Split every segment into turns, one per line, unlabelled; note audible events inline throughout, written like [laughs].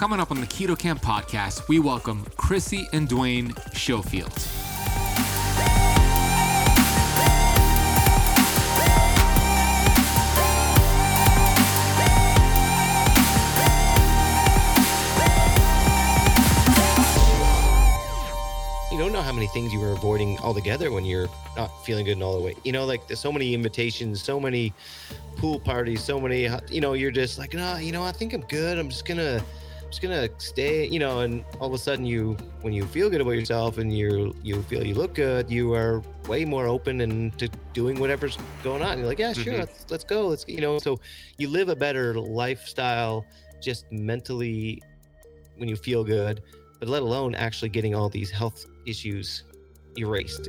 Coming up on the Keto Camp podcast, we welcome Krissy and Dwayne Schofield.
You don't know how many things you were avoiding altogether when you're not feeling good in all the way. You know, like there's so many invitations, so many pool parties, so many. You know, you're just like, no, you know, I think I'm good. I'm just gonna, I'm just gonna stay. You know, and all of a sudden, you when you feel good about yourself and you you feel you look good, you are way more open and to doing whatever's going on. You're like, yeah, sure,
Mhm.
let's let's go. Let's you know. So you live a better lifestyle just mentally when you feel good, but let alone actually getting all these health issues erased.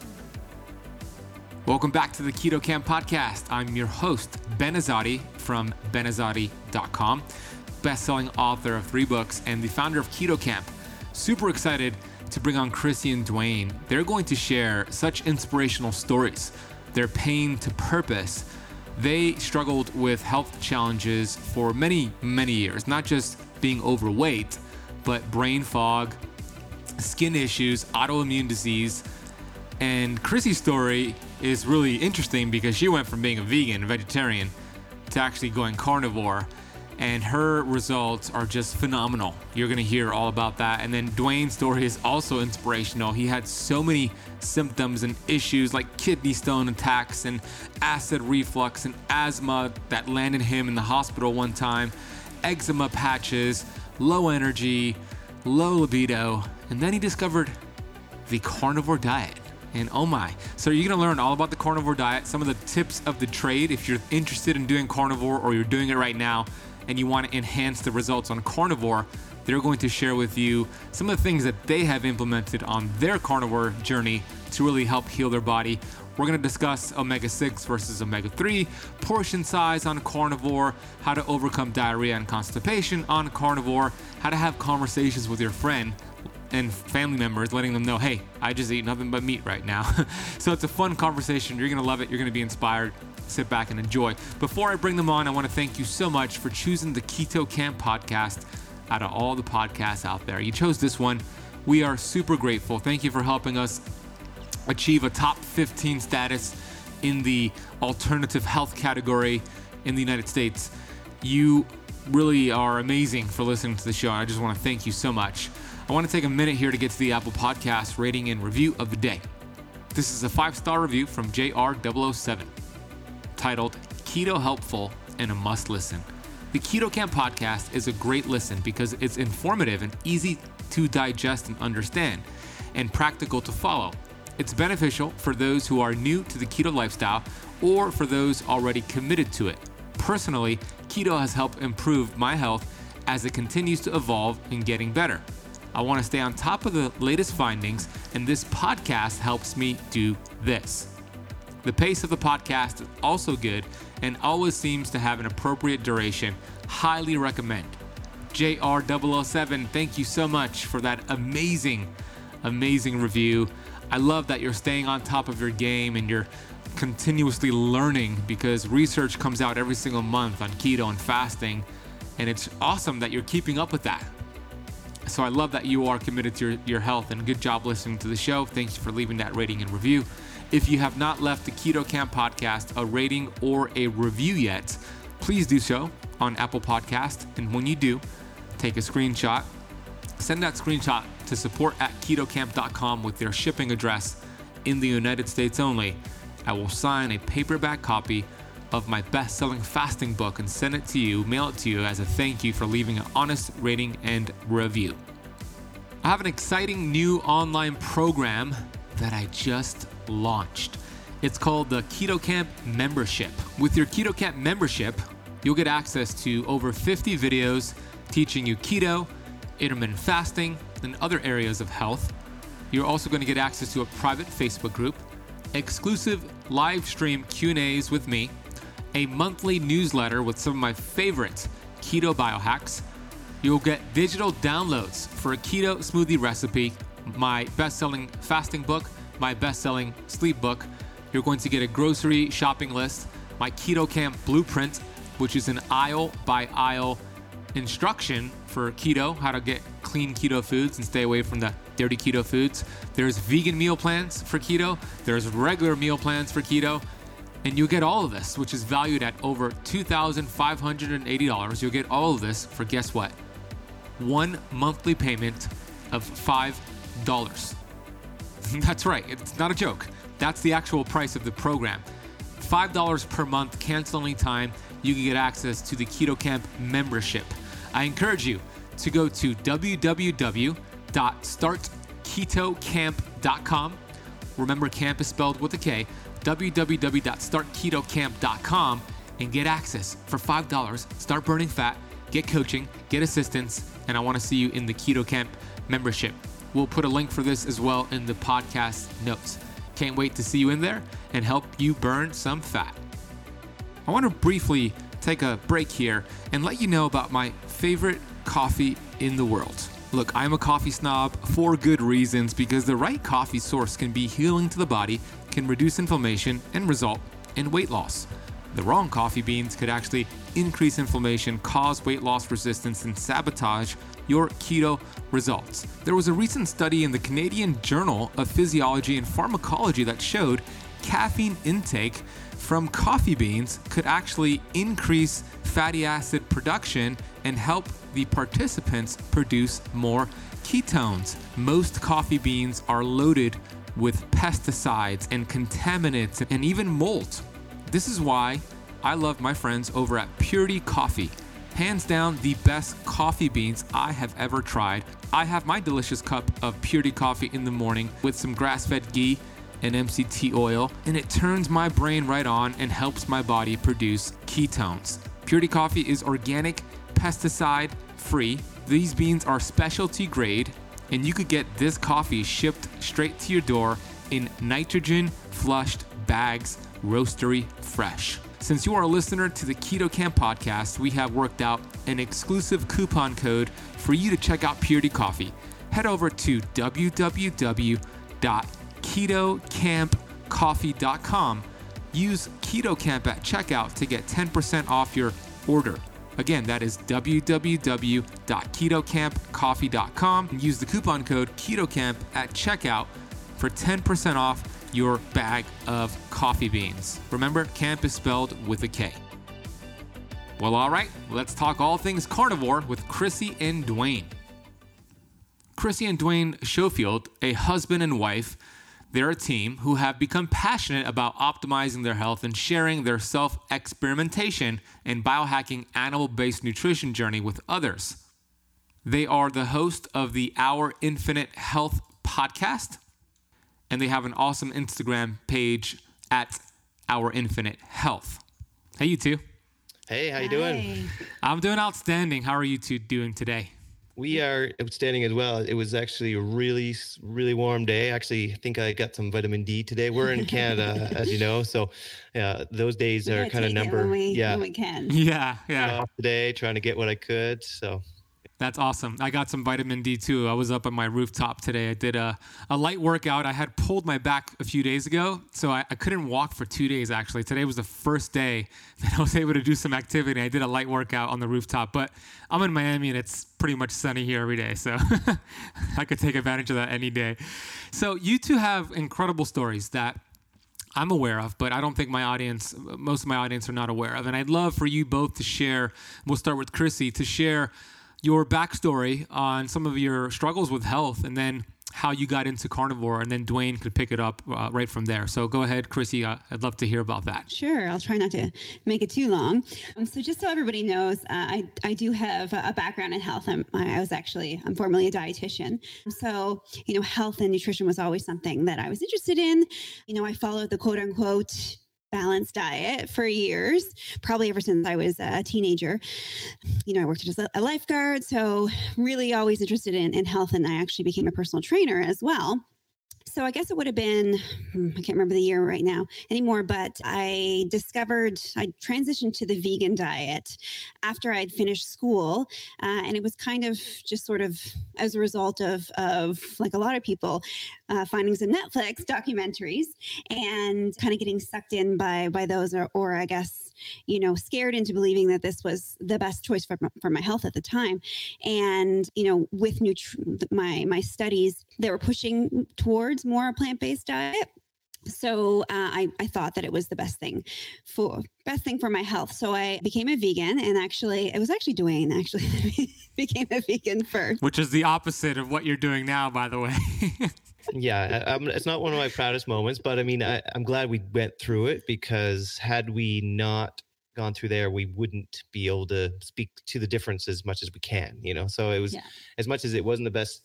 Welcome back to the Keto Camp podcast. I'm your host, Ben Azadi from benazadi.com, best-selling author of three books and the founder of Keto Camp. Super excited to bring on Krissy and Dwayne. They're going to share such inspirational stories, their pain to purpose. They struggled with health challenges for many, many years, not just being overweight, but brain fog, skin issues, autoimmune disease, and Krissy's story is really interesting because she went from being a vegan, vegetarian, to actually going carnivore. And her results are just phenomenal. You're gonna hear all about that. And then Dwayne's story is also inspirational. He had so many symptoms and issues like kidney stone attacks and acid reflux and asthma that landed him in the hospital one time, eczema patches, low energy, low libido. And then he discovered the carnivore diet. And oh my. So you're gonna learn all about the carnivore diet, some of the tips of the trade if you're interested in doing carnivore or you're doing it right now and you want to enhance the results on carnivore. They're going to share with you some of the things that they have implemented on their carnivore journey to really help heal their body. We're going to discuss omega 6 versus omega 3, portion size on carnivore, how to overcome diarrhea and constipation on carnivore, how to have conversations with your friend and family members, letting them know, hey, I just eat nothing but meat right now. [laughs] so it's a fun conversation. You're gonna love it. You're gonna be inspired. Sit back and enjoy. Before I bring them on, I want to thank you so much for choosing the Keto Camp podcast out of all the podcasts out there. You chose this one. We are super grateful. Thank you for helping us achieve a top 15 status in the alternative health category in the United States. You really are amazing for listening to the show. I just want to thank you so much. I want to take a minute here to get to the Apple Podcast rating and review of the day. This is a five star review from JR007 titled Keto Helpful and a Must Listen. The Keto Camp podcast is a great listen because it's informative and easy to digest and understand, and practical to follow. It's beneficial for those who are new to the keto lifestyle or for those already committed to it. Personally, keto has helped improve my health as it continues to evolve and getting better. I want to stay on top of the latest findings, and this podcast helps me do this. The pace of the podcast is also good and always seems to have an appropriate duration. Highly recommend. JR007, thank you so much for that amazing, amazing review. I love that you're staying on top of your game and you're continuously learning because research comes out every single month on keto and fasting, and it's awesome that you're keeping up with that. So I love that you are committed to your, your health and good job listening to the show. Thanks for leaving that rating and review. If you have not left the Keto Camp podcast a rating or a review yet, please do so on Apple Podcast. And when you do, take a screenshot, send that screenshot to support at ketocamp.com with their shipping address in the United States only. I will sign a paperback copy of my best selling fasting book and send it to you, mail it to you as a thank you for leaving an honest rating and review. I have an exciting new online program that I just launched. It's called the Keto Camp Membership. With your Keto Camp membership, you'll get access to over 50 videos teaching you keto, intermittent fasting, and other areas of health. You're also going to get access to a private Facebook group, exclusive live stream Q&As with me, a monthly newsletter with some of my favorite keto biohacks. You'll get digital downloads for a keto smoothie recipe, my best-selling fasting book, my best-selling sleep book. You're going to get a grocery shopping list, my Keto Camp blueprint, which is an aisle by aisle instruction for keto, how to get clean keto foods and stay away from the dirty keto foods. There's vegan meal plans for keto, there's regular meal plans for keto, and you'll get all of this, which is valued at over $2,580. You'll get all of this for guess what? One monthly payment of $5. [laughs] That's right, it's not a joke. That's the actual price of the program. $5 per month, cancel any time. You can get access to the Keto Camp membership. I encourage you to go to www.startketocamp.com. Remember, camp is spelled with a K. www.startketocamp.com and get access for $5. Start burning fat, get coaching, get assistance, and I want to see you in the Keto Camp membership. We'll put a link for this as well in the podcast notes. Can't wait to see you in there and help you burn some fat. I want to briefly take a break here and let you know about my favorite coffee in the world. Look, I'm a coffee snob for good reasons because the right coffee source can be healing to the body, can reduce inflammation, and result in weight loss. The wrong coffee beans could actually increase inflammation, cause weight loss resistance, and sabotage your keto results. There was a recent study in the Canadian Journal of Physiology and Pharmacology that showed caffeine intake from coffee beans could actually increase fatty acid production and help the participants produce more ketones. Most coffee beans are loaded with pesticides and contaminants and even mold. This is why I love my friends over at Purity Coffee. Hands down, the best coffee beans I have ever tried. I have my delicious cup of Purity coffee in the morning with some grass fed ghee and MCT oil, and it turns my brain right on and helps my body produce ketones. Purity coffee is organic, pesticide free. These beans are specialty grade, and you could get this coffee shipped straight to your door in nitrogen flushed bags, roastery fresh. Since you are a listener to the Keto Camp podcast, we have worked out an exclusive coupon code for you to check out Purity Coffee. Head over to www.ketocampcoffee.com. Use KetoCamp at checkout to get 10% off your order. Again, that is www.ketocampcoffee.com. Use the coupon code KETOCAMP at checkout for 10% off your bag of coffee beans. Remember, camp is spelled with a K. Well, all right, let's talk all things carnivore with Krissy and Dwayne. Krissy and Dwayne Schofield, a husband and wife, they're a team who have become passionate about optimizing their health and sharing their self experimentation and biohacking animal based nutrition journey with others. They are the host of the Our Infinite Health podcast, and they have an awesome Instagram page at Our Infinite Health. Hey, you two.
Hey, how you doing?
I'm doing outstanding. How are you two doing today?
We are outstanding as well. It was actually a really, really warm day. Actually, I think I got some vitamin D today. We're in Canada, [laughs] as you know, so yeah, those days
We
are kind of
take
number.
when we,
yeah,
when we can.
Yeah, yeah.
off today, trying to get what I could. So
That's awesome. I got some vitamin D too. I was up on my rooftop today. I did a, a light workout. I had pulled my back a few days ago, so I, I couldn't walk for two days actually. Today was the first day [laughs] that I was able to do some activity. I did a light workout on the rooftop, but I'm in Miami and it's pretty much sunny here every day, so [laughs] I could take advantage of that any day. So, you two have incredible stories that I'm aware of, but I don't think my audience, most of my audience are not aware of. And I'd love for you both to share, we'll start with Krissy, to share your backstory on some of your struggles with health and then how you got into carnivore, and then Dwayne could pick it up uh, right from there. So go ahead, Krissy. Uh, I'd love to hear about that.
Sure. I'll try not to make it too long. Um, so just so everybody knows, uh, I, I do have a background in health. I'm, I was actually, I'm formerly a dietitian. So, you know, health and nutrition was always something that I was interested in. You know, I followed the quote unquote balanced diet for years, probably ever since I was a teenager. You know, I worked as a lifeguard, so really always interested in, in health, and I actually became a personal trainer as well so I guess it would have been, hmm, I can't remember the year right now anymore, but I discovered, I transitioned to the vegan diet after I'd finished school. Uh, and it was kind of just sort of as a result of, of like a lot of people, uh, finding some Netflix [laughs] documentaries and kind of getting sucked in by, by those, or, or I guess, you know, scared into believing that this was the best choice for, for my health at the time. And, you know, with nutri- my, my studies, they were pushing towards more plant-based diet. So uh, I, I thought that it was the best thing for best thing for my health. So i became a vegan and actually it was actually dwayne actually [laughs] became a vegan first.
Which is the opposite of what you're doing now by the way [laughs]
yeah I, it's not one of my proudest moments but i mean I, i'm glad we went through it because had we not gone through there we wouldn't be able to speak to the difference as much as we can you know so it was yeah. as much as it wasn't the best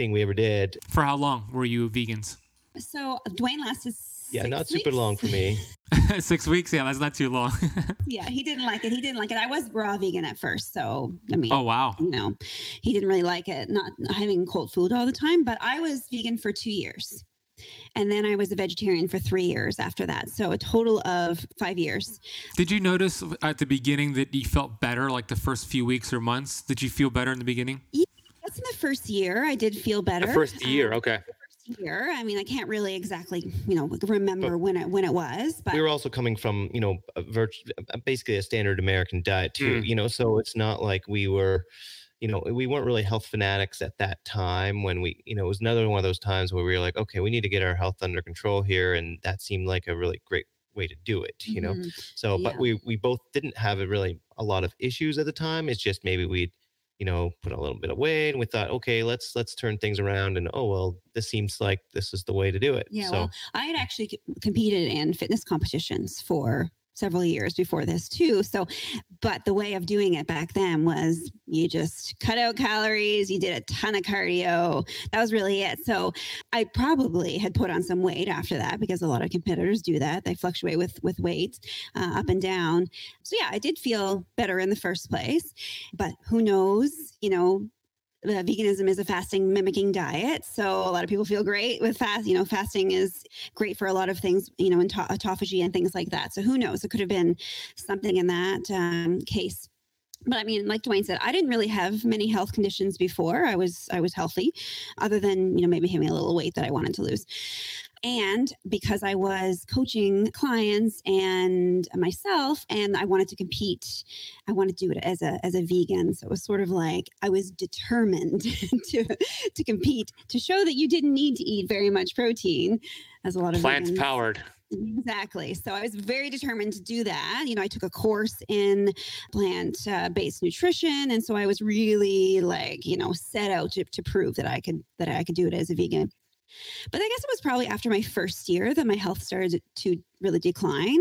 thing we ever did.
For how long were you vegans?
So Dwayne lasted.
Yeah, not
weeks.
super long for me. [laughs]
six weeks, yeah, that's not too long. [laughs]
yeah, he didn't like it. He didn't like it. I was raw vegan at first, so I mean,
oh wow,
you know, he didn't really like it. Not having cold food all the time, but I was vegan for two years. And then I was a vegetarian for three years after that. So a total of five years.
Did you notice at the beginning that you felt better, like the first few weeks or months? Did you feel better in the beginning?
Yeah, that's in the first year. I did feel better.
The first year, um, okay.
Year. I mean, I can't really exactly, you know, remember but when it when it was. But
we were also coming from, you know, virtu- basically a standard American diet too. Mm. You know, so it's not like we were, you know, we weren't really health fanatics at that time. When we, you know, it was another one of those times where we were like, okay, we need to get our health under control here, and that seemed like a really great way to do it you know mm-hmm. so yeah. but we we both didn't have a really a lot of issues at the time it's just maybe we'd you know, put a little bit away, and we thought, okay, let's let's turn things around, and oh well, this seems like this is the way to do it.
Yeah,
so,
well, I had actually competed in fitness competitions for several years before this too. So, but the way of doing it back then was you just cut out calories, you did a ton of cardio. That was really it. So, I probably had put on some weight after that because a lot of competitors do that. They fluctuate with with weight uh, up and down. So, yeah, I did feel better in the first place. But who knows? You know, veganism is a fasting mimicking diet. So a lot of people feel great with fast. You know, fasting is great for a lot of things, you know, in autophagy and things like that. So who knows? It could have been something in that um, case. But I mean, like Dwayne said, I didn't really have many health conditions before. I was I was healthy, other than you know maybe having a little weight that I wanted to lose. And because I was coaching clients and myself, and I wanted to compete, I wanted to do it as a as a vegan. So it was sort of like I was determined [laughs] to to compete to show that you didn't need to eat very much protein, as a lot of
plants powered.
Exactly. So I was very determined to do that. You know, I took a course in plant uh, based nutrition, and so I was really like, you know, set out to, to prove that I could that I could do it as a vegan. But I guess it was probably after my first year that my health started to really decline.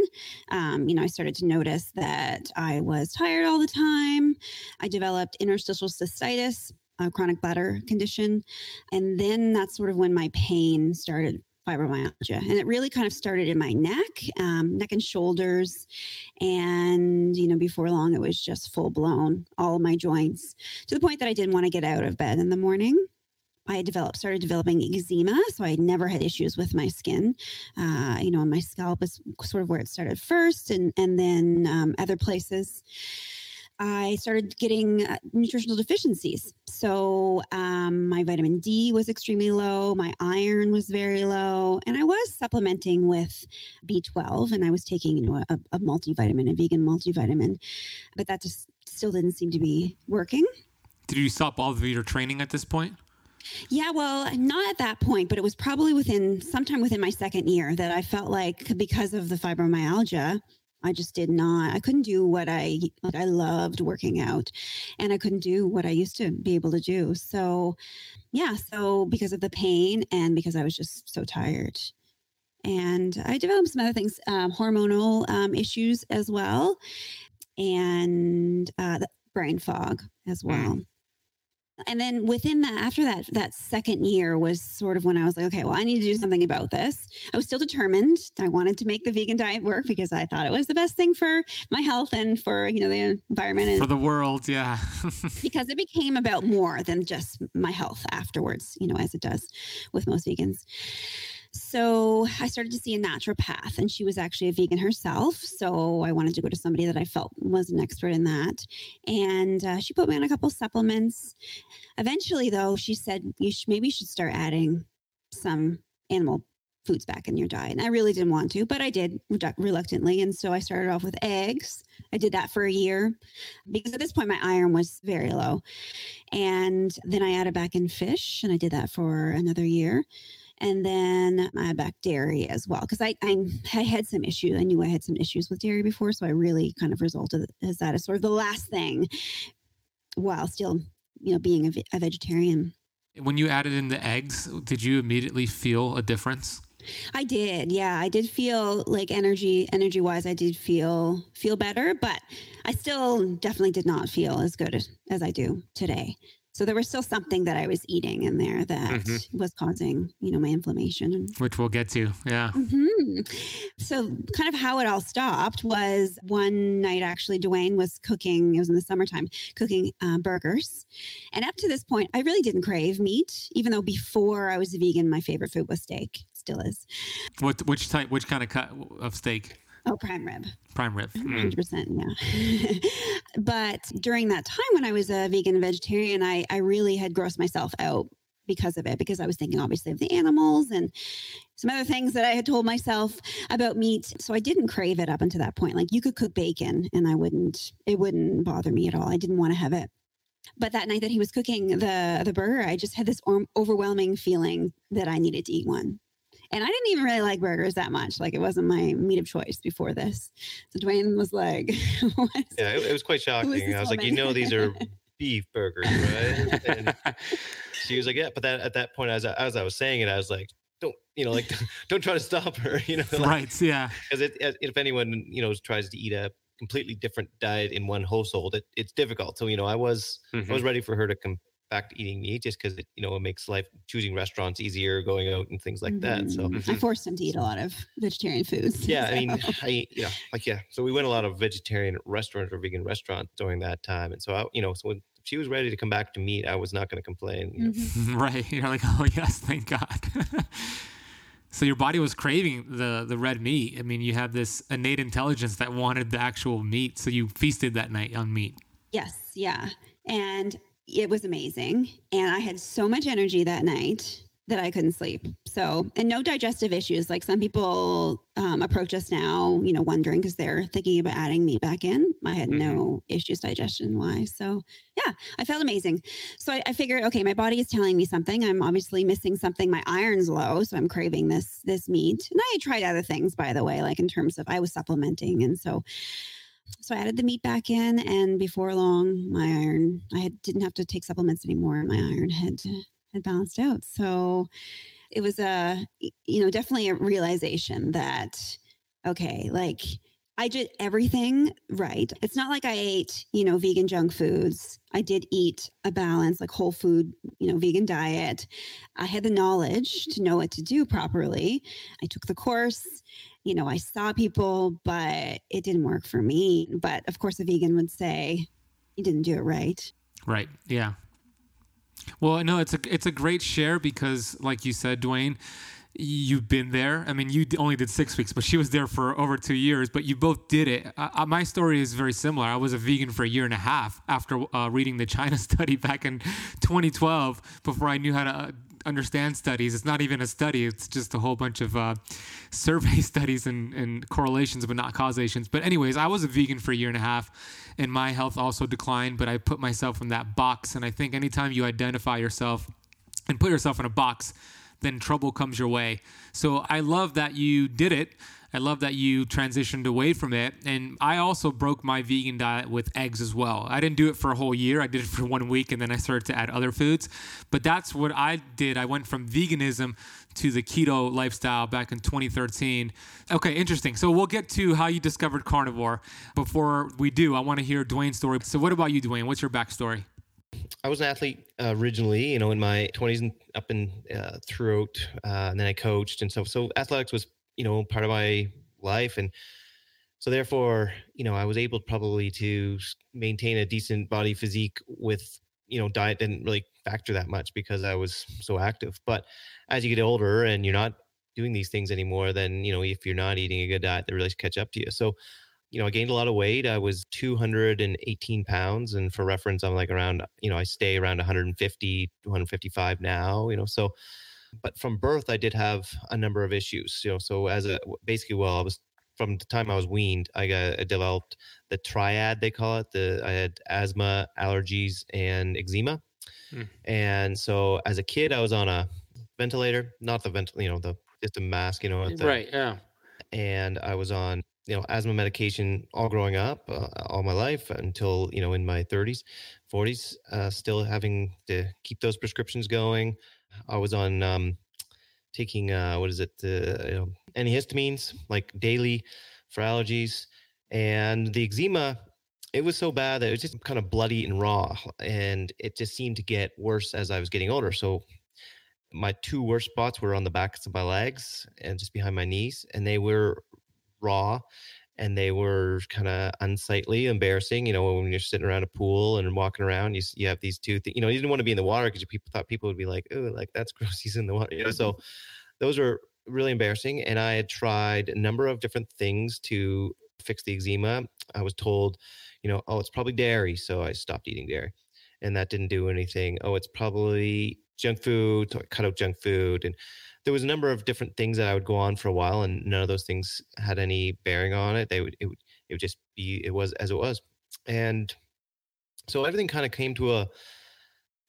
Um, you know, I started to notice that I was tired all the time. I developed interstitial cystitis, a chronic bladder condition. And then that's sort of when my pain started fibromyalgia. And it really kind of started in my neck, um, neck and shoulders. And, you know, before long, it was just full blown, all my joints to the point that I didn't want to get out of bed in the morning. I developed started developing eczema, so I never had issues with my skin. Uh, you know, my scalp is sort of where it started first, and and then um, other places. I started getting uh, nutritional deficiencies. So um, my vitamin D was extremely low, my iron was very low, and I was supplementing with B12, and I was taking you know a, a multivitamin, a vegan multivitamin, but that just still didn't seem to be working.
Did you stop all of your training at this point?
Yeah, well, not at that point, but it was probably within sometime within my second year that I felt like because of the fibromyalgia, I just did not. I couldn't do what I like. I loved working out, and I couldn't do what I used to be able to do. So, yeah. So because of the pain and because I was just so tired, and I developed some other things, um, hormonal um, issues as well, and uh, brain fog as well. And then within that, after that, that second year was sort of when I was like, okay, well, I need to do something about this. I was still determined. I wanted to make the vegan diet work because I thought it was the best thing for my health and for, you know, the environment and
for the world. Yeah. [laughs]
because it became about more than just my health afterwards, you know, as it does with most vegans. So I started to see a naturopath, and she was actually a vegan herself. So I wanted to go to somebody that I felt was an expert in that. And uh, she put me on a couple supplements. Eventually, though, she said you sh- maybe you should start adding some animal foods back in your diet. And I really didn't want to, but I did reluctantly. And so I started off with eggs. I did that for a year because at this point my iron was very low. And then I added back in fish and I did that for another year and then I back dairy as well because I, I, I had some issues. I knew I had some issues with dairy before, so I really kind of resulted as that as sort of the last thing, while still you know being a, a vegetarian.
When you added in the eggs, did you immediately feel a difference?
I did. Yeah, I did feel like energy energy wise I did feel feel better, but I still definitely did not feel as good as I do today. So there was still something that I was eating in there that mm-hmm. was causing, you know, my inflammation.
Which we'll get to. Yeah.
Mm-hmm. So kind of how it all stopped was one night actually Dwayne was cooking, it was in the summertime, cooking uh, burgers. And up to this point, I really didn't crave meat, even though before I was a vegan, my favorite food was steak, still is.
What, which type, which kind of cut of steak?
Oh, prime rib.
Prime rib.
100%. Mm. Yeah. [laughs] but during that time when I was a vegan and vegetarian, I, I really had grossed myself out because of it, because I was thinking obviously of the animals and some other things that I had told myself about meat. So I didn't crave it up until that point. Like you could cook bacon and I wouldn't, it wouldn't bother me at all. I didn't want to have it. But that night that he was cooking the the burger, I just had this overwhelming feeling that I needed to eat one. And I didn't even really like burgers that much. Like it wasn't my meat of choice before this. So Dwayne was like, [laughs]
Yeah, it, it, was quite shocking. I was like, you know, these are [laughs] beef burgers, right? And [laughs] she was like, Yeah, but that at that point, as I, as I was saying it, I was like, don't you know, like don't try to stop her, you know, like,
right? Yeah,
because if anyone you know tries to eat a completely different diet in one household, it, it's difficult. So you know, I was mm-hmm. I was ready for her to come back to eating meat just because it you know it makes life choosing restaurants easier going out and things like mm-hmm. that so
mm-hmm. i forced him to eat a lot of vegetarian foods [laughs]
yeah so. i mean i yeah like yeah so we went a lot of vegetarian restaurants or vegan restaurants during that time and so i you know so when she was ready to come back to meat i was not going to complain you know?
mm-hmm. [laughs] right you're like oh yes thank god [laughs] so your body was craving the the red meat i mean you have this innate intelligence that wanted the actual meat so you feasted that night on meat
yes yeah and it was amazing. And I had so much energy that night that I couldn't sleep. So, and no digestive issues. Like some people um, approach us now, you know, wondering because they're thinking about adding meat back in. I had mm-hmm. no issues digestion wise. So, yeah, I felt amazing. So I, I, figured, okay, my body is telling me something. I'm obviously missing something. My iron's low, so I'm craving this this meat. And I tried other things, by the way, like in terms of I was supplementing, and so so I added the meat back in, and before long, my iron I had, didn't have to take supplements anymore. My iron had had balanced out. So it was a you know definitely a realization that okay, like I did everything right. It's not like I ate, you know, vegan junk foods. I did eat a balance, like whole food, you know, vegan diet. I had the knowledge to know what to do properly. I took the course you know, I saw people, but it didn't work for me. But of course, a vegan would say, you didn't do it right.
Right. Yeah. Well, no, it's a it's a great share because, like you said, Dwayne, you've been there. I mean, you only did six weeks, but she was there for over two years. But you both did it. My story is very similar. I was a vegan for a year and a half after uh, reading the China [laughs] study back in 2012 before I knew how to uh, understand studies. It's not even a study, it's just a whole bunch of uh, [laughs] survey studies and, and correlations, but not causations. But, anyways, I was a vegan for a year and a half, and my health also declined, but I put myself in that box. And I think anytime you identify yourself and put yourself in a box, then trouble comes your way. So I love that you did it. I love that you transitioned away from it. And I also broke my vegan diet with eggs as well. I didn't do it for a whole year. I did it for one week and then I started to add other foods. But that's what I did. I went from veganism to the keto lifestyle back in 2013. Okay, interesting. So we'll get to how you discovered carnivore. Before we do, I want to hear Dwayne's story. So, what about you, Dwayne? What's your backstory?
I was an athlete uh, originally, you know, in my 20s and up and uh, throughout, uh, and then I coached, and so so athletics was, you know, part of my life, and so therefore, you know, I was able probably to maintain a decent body physique with, you know, diet didn't really factor that much because I was so active. But as you get older and you're not doing these things anymore, then you know, if you're not eating a good diet, they really catch up to you. So you know, I gained a lot of weight. I was 218 pounds. And for reference, I'm like around, you know, I stay around 150, 155 now, you know, so, but from birth, I did have a number of issues, you know, so as a, basically, well, I was, from the time I was weaned, I got I developed the triad, they call it. The I had asthma, allergies, and eczema. Hmm. And so as a kid, I was on a ventilator, not the ventilator, you know, the just a mask, you know,
the, right, yeah.
And I was on you know asthma medication all growing up uh, all my life until you know in my 30s 40s uh, still having to keep those prescriptions going i was on um, taking uh, what is it the you know, antihistamines like daily for allergies and the eczema it was so bad that it was just kind of bloody and raw and it just seemed to get worse as i was getting older so my two worst spots were on the backs of my legs and just behind my knees and they were raw and they were kind of unsightly, embarrassing. You know, when you're sitting around a pool and walking around, you you have these two things. You know, you didn't want to be in the water because people thought people would be like, "Oh, like that's [laughs] gross. He's in the water." You know, so those were really embarrassing. And I had tried a number of different things to fix the eczema. I was told, you know, oh, it's probably dairy, so I stopped eating dairy, and that didn't do anything. Oh, it's probably junk food, so I cut out junk food, and there was a number of different things that I would go on for a while, and none of those things had any bearing on it. They would it would it would just be it was as it was, and so everything kind of came to a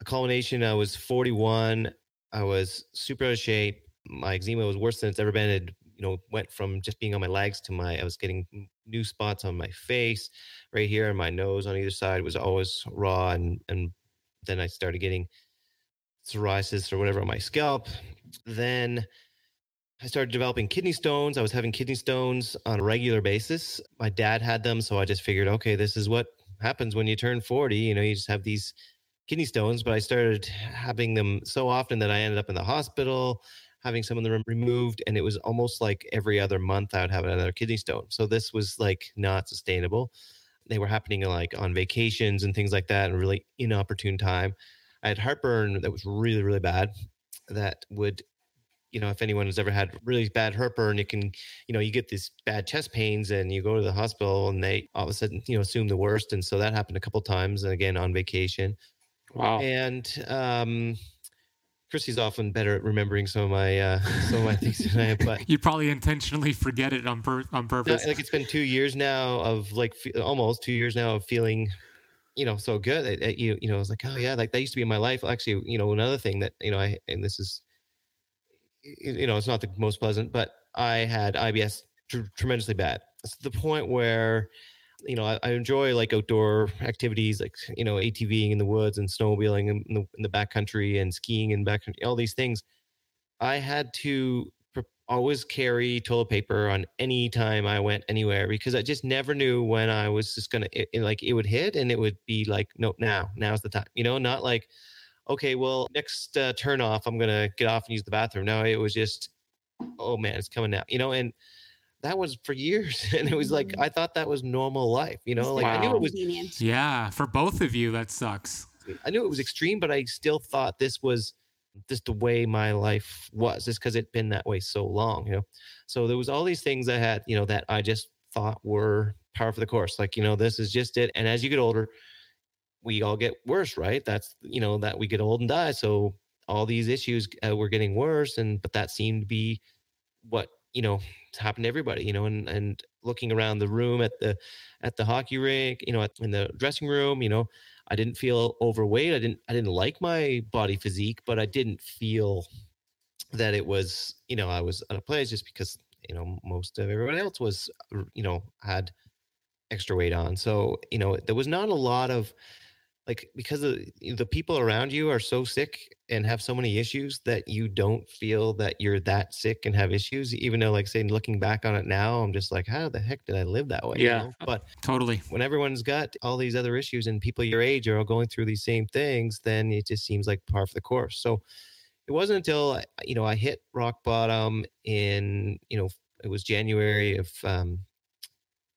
a culmination. I was 41. I was super out of shape. My eczema was worse than it's ever been. It you know went from just being on my legs to my I was getting new spots on my face, right here, and my nose on either side was always raw, and and then I started getting psoriasis or whatever on my scalp. Then I started developing kidney stones. I was having kidney stones on a regular basis. My dad had them, so I just figured, okay, this is what happens when you turn 40. You know, you just have these kidney stones, but I started having them so often that I ended up in the hospital having some of them removed and it was almost like every other month I would have another kidney stone. So this was like not sustainable. They were happening like on vacations and things like that, and really inopportune time. I had heartburn that was really, really bad. That would, you know, if anyone has ever had really bad heartburn, it can, you know, you get these bad chest pains and you go to the hospital and they all of a sudden, you know, assume the worst. And so that happened a couple times again on vacation.
Wow.
And um Krissy's often better at remembering some of my uh, [laughs] some of my things than I am. But
you probably intentionally forget it on pur- on purpose.
like it's been two years now of like almost two years now of feeling you know so good it, it, you you know it's like oh yeah like that used to be in my life. Actually you know another thing that you know i and this is you know it's not the most pleasant but i had ibs tr- tremendously bad. It's the point where you know I, I, enjoy like outdoor activities like you know atving in the woods and snowmobiling in the, in the backcountry and skiing and back all these things. I had to always carry toilet paper on any time I went anywhere because I just never knew when I was just gonna it, it, like it would hit and it would be like no now now's the time you know not like okay well next uh, turn off I'm gonna get off and use the bathroom no it was just oh man it's coming now you know and that was for years [laughs] and it was like mm-hmm. I thought that was normal life you know like wow. I knew it was
yeah for both of you that sucks
I knew it was extreme but I still thought this was just the way my life was just because it'd been that way so long you know? So there was all these things i had you know that i just thought were par for the course like you know this is just it and as you get older we all get worse right? That's you know that we get old and die so all these issues uh, were getting worse and but that seemed to be what you know happened to everybody you know and and looking around the room at the at the hockey rink you know in the dressing room you know I didn't feel overweight. I didn't I didn't like my body physique, but I didn't feel that it was, you know, I was at a place just because you know most of everybody else was you know had extra weight on so you know there was not a lot of like because of, the people around you are so sick and have so many issues that you don't feel that you're that sick and have issues even though like saying looking back on it now i'm just like how the heck did i live that way
yeah
you know? but
totally
when everyone's got all these other issues and people your age are all going through these same things then it just seems like par for the course so it wasn't until you know i hit rock bottom in you know it was january of um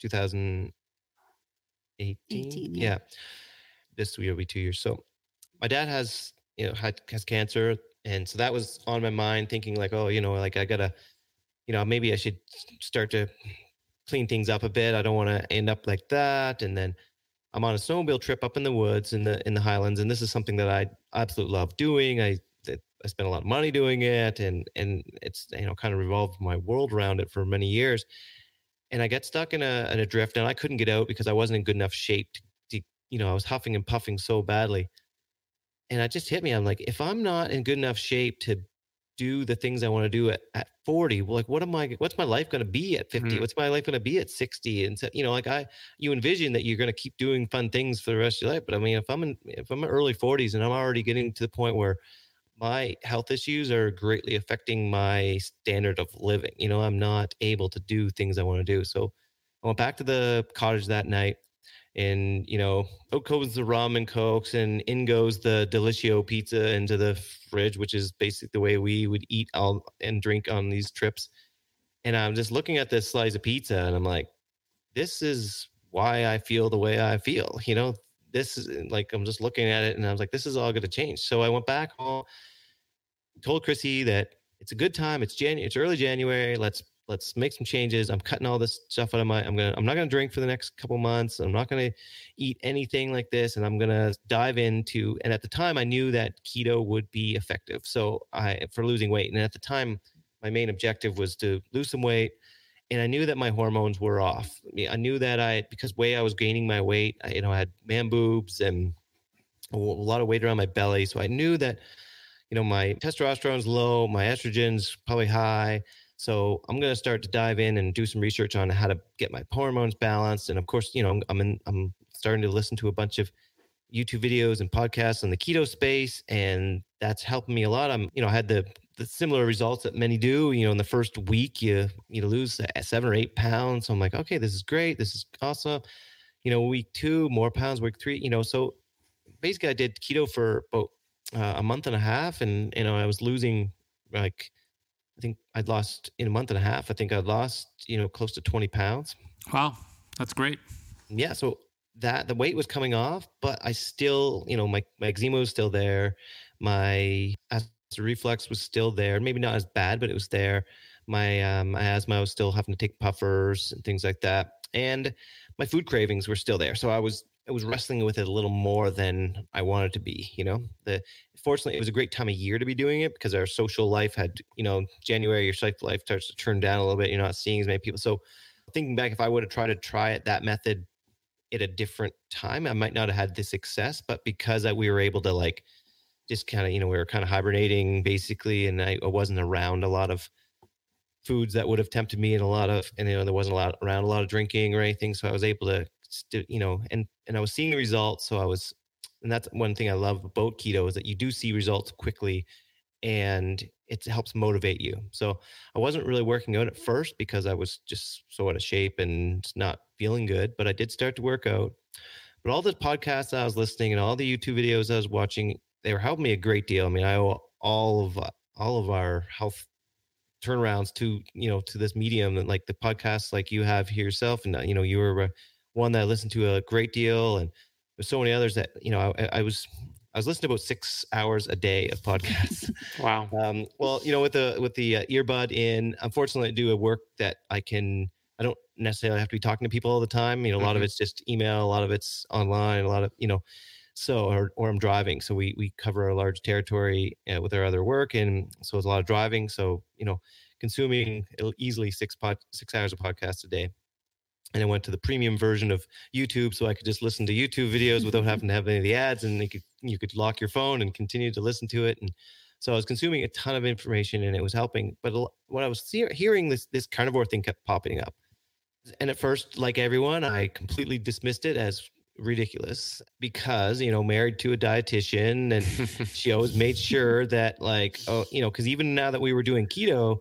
2018
18,
yeah.
yeah.
This year will be two years. So my dad has you know had has cancer and so that was on my mind thinking like oh you know like i gotta you know maybe i should start to clean things up a bit. I don't want to end up like that. And then i'm on a snowmobile trip up in the woods in the in the highlands and this is something that i absolutely love doing. I i spent a lot of money doing it and and it's you know kind of revolved my world around it for many years. And i got stuck in a in a drift and i couldn't get out because i wasn't in good enough shape to, you know i was huffing and puffing so badly and it just hit me. I'm like, if I'm not in good enough shape to do the things I want to do at, at 40, well, like, what am I, what's my life going to be at 50?
Mhm.
What's my life going to be at 60? And so, you know, like I, you envision that you're going to keep doing fun things for the rest of your life. But I mean, if I'm in, if I'm in early 40s and I'm already getting to the point where my health issues are greatly affecting my standard of living, you know, I'm not able to do things I want to do. So I went back to the cottage that night and you know out goes the ramen cokes and in goes the Delissio pizza into the fridge which is basically the way we would eat all and drink on these trips. And i'm just looking at this slice of pizza and i'm like this is why i feel the way i feel you know? This is like i'm just looking at it and i was like this is all going to change. So i went back home told krissy that it's a good time it's january it's early january let's let's make some changes. I'm cutting all this stuff out of my i'm gonna i'm not gonna drink for the next couple months. I'm not gonna eat anything like this and i'm gonna dive into and at the time i knew that keto would be effective. So i for losing weight and at the time my main objective was to lose some weight and i knew that my hormones were off. I knew that i because way i was gaining my weight i you know I had man boobs and a lot of weight around my belly. So i knew that you know my testosterone's low my estrogen's probably high so I'm going to start to dive in and do some research on how to get my hormones balanced. And of course, you know, I'm I'm, in, I'm starting to listen to a bunch of YouTube videos and podcasts on the keto space, and that's helping me a lot. I'm, you know, I had the the similar results that many do. You know, in the first week, you you lose seven or eight pounds. So I'm like, okay, this is great. This is awesome. You know, week two, more pounds. Week three, you know, so basically, I did keto for about uh, a month and a half, and you know, I was losing like I think I'd lost in a month and a half. I think I'd lost, you know, close to 20 pounds.
Wow, that's great.
Yeah. So that the weight was coming off, but I still, you know, my, my eczema was still there. My acid reflux was still there. Maybe not as bad, but it was there. My, um, my asthma I was still having to take puffers and things like that. And my food cravings were still there. So I was, I was wrestling with it a little more than I wanted to be, you know, the, fortunately it was a great time of year to be doing it because our social life had you know january your social life starts to turn down a little bit you're not seeing as many people. So thinking back if i would have tried to try it that method at a different time i might not have had the success but because I, we were able to like just kind of you know we were kind of hibernating basically and I, I wasn't around a lot of foods that would have tempted me and a lot of and you know there wasn't a lot around a lot of drinking or anything so i was able to you know and and i was seeing the results so i was and that's one thing I love about keto is that you do see results quickly and it helps motivate you. So I wasn't really working out at first because I was just so out of shape and not feeling good, but I did start to work out. But all the podcasts I was listening and all the YouTube videos I was watching, they were helping me a great deal. I mean, I owe all of all of our health turnarounds to you know to this medium and like the podcasts like you have here yourself and uh, you know you were one that I listened to a great deal and there's so many others that you know I, I was I was listening to about six hours a day of podcasts. [laughs]
Wow.
um, well, you know, with the with the uh, earbud in, unfortunately, I do a work that I can. I don't necessarily have to be talking to people all the time. You know, a lot of
Mhm.
it's just email, a lot of it's online, a lot of you know. So, or, or I'm driving. So we we cover a large territory uh, with our other work, and so it's a lot of driving. So you know, consuming easily six pod six hours of podcasts a day and I went to the premium version of YouTube so I could just listen to YouTube videos [laughs] without having to have any of the ads, and you could you could lock your phone and continue to listen to it. And So I was consuming a ton of information and it was helping. But when I was hearing this this carnivore thing kept popping up, and at first, like everyone, I completely dismissed it as ridiculous because you know married to a dietitian and she always made sure [laughs] that like oh you know because even now that we were doing keto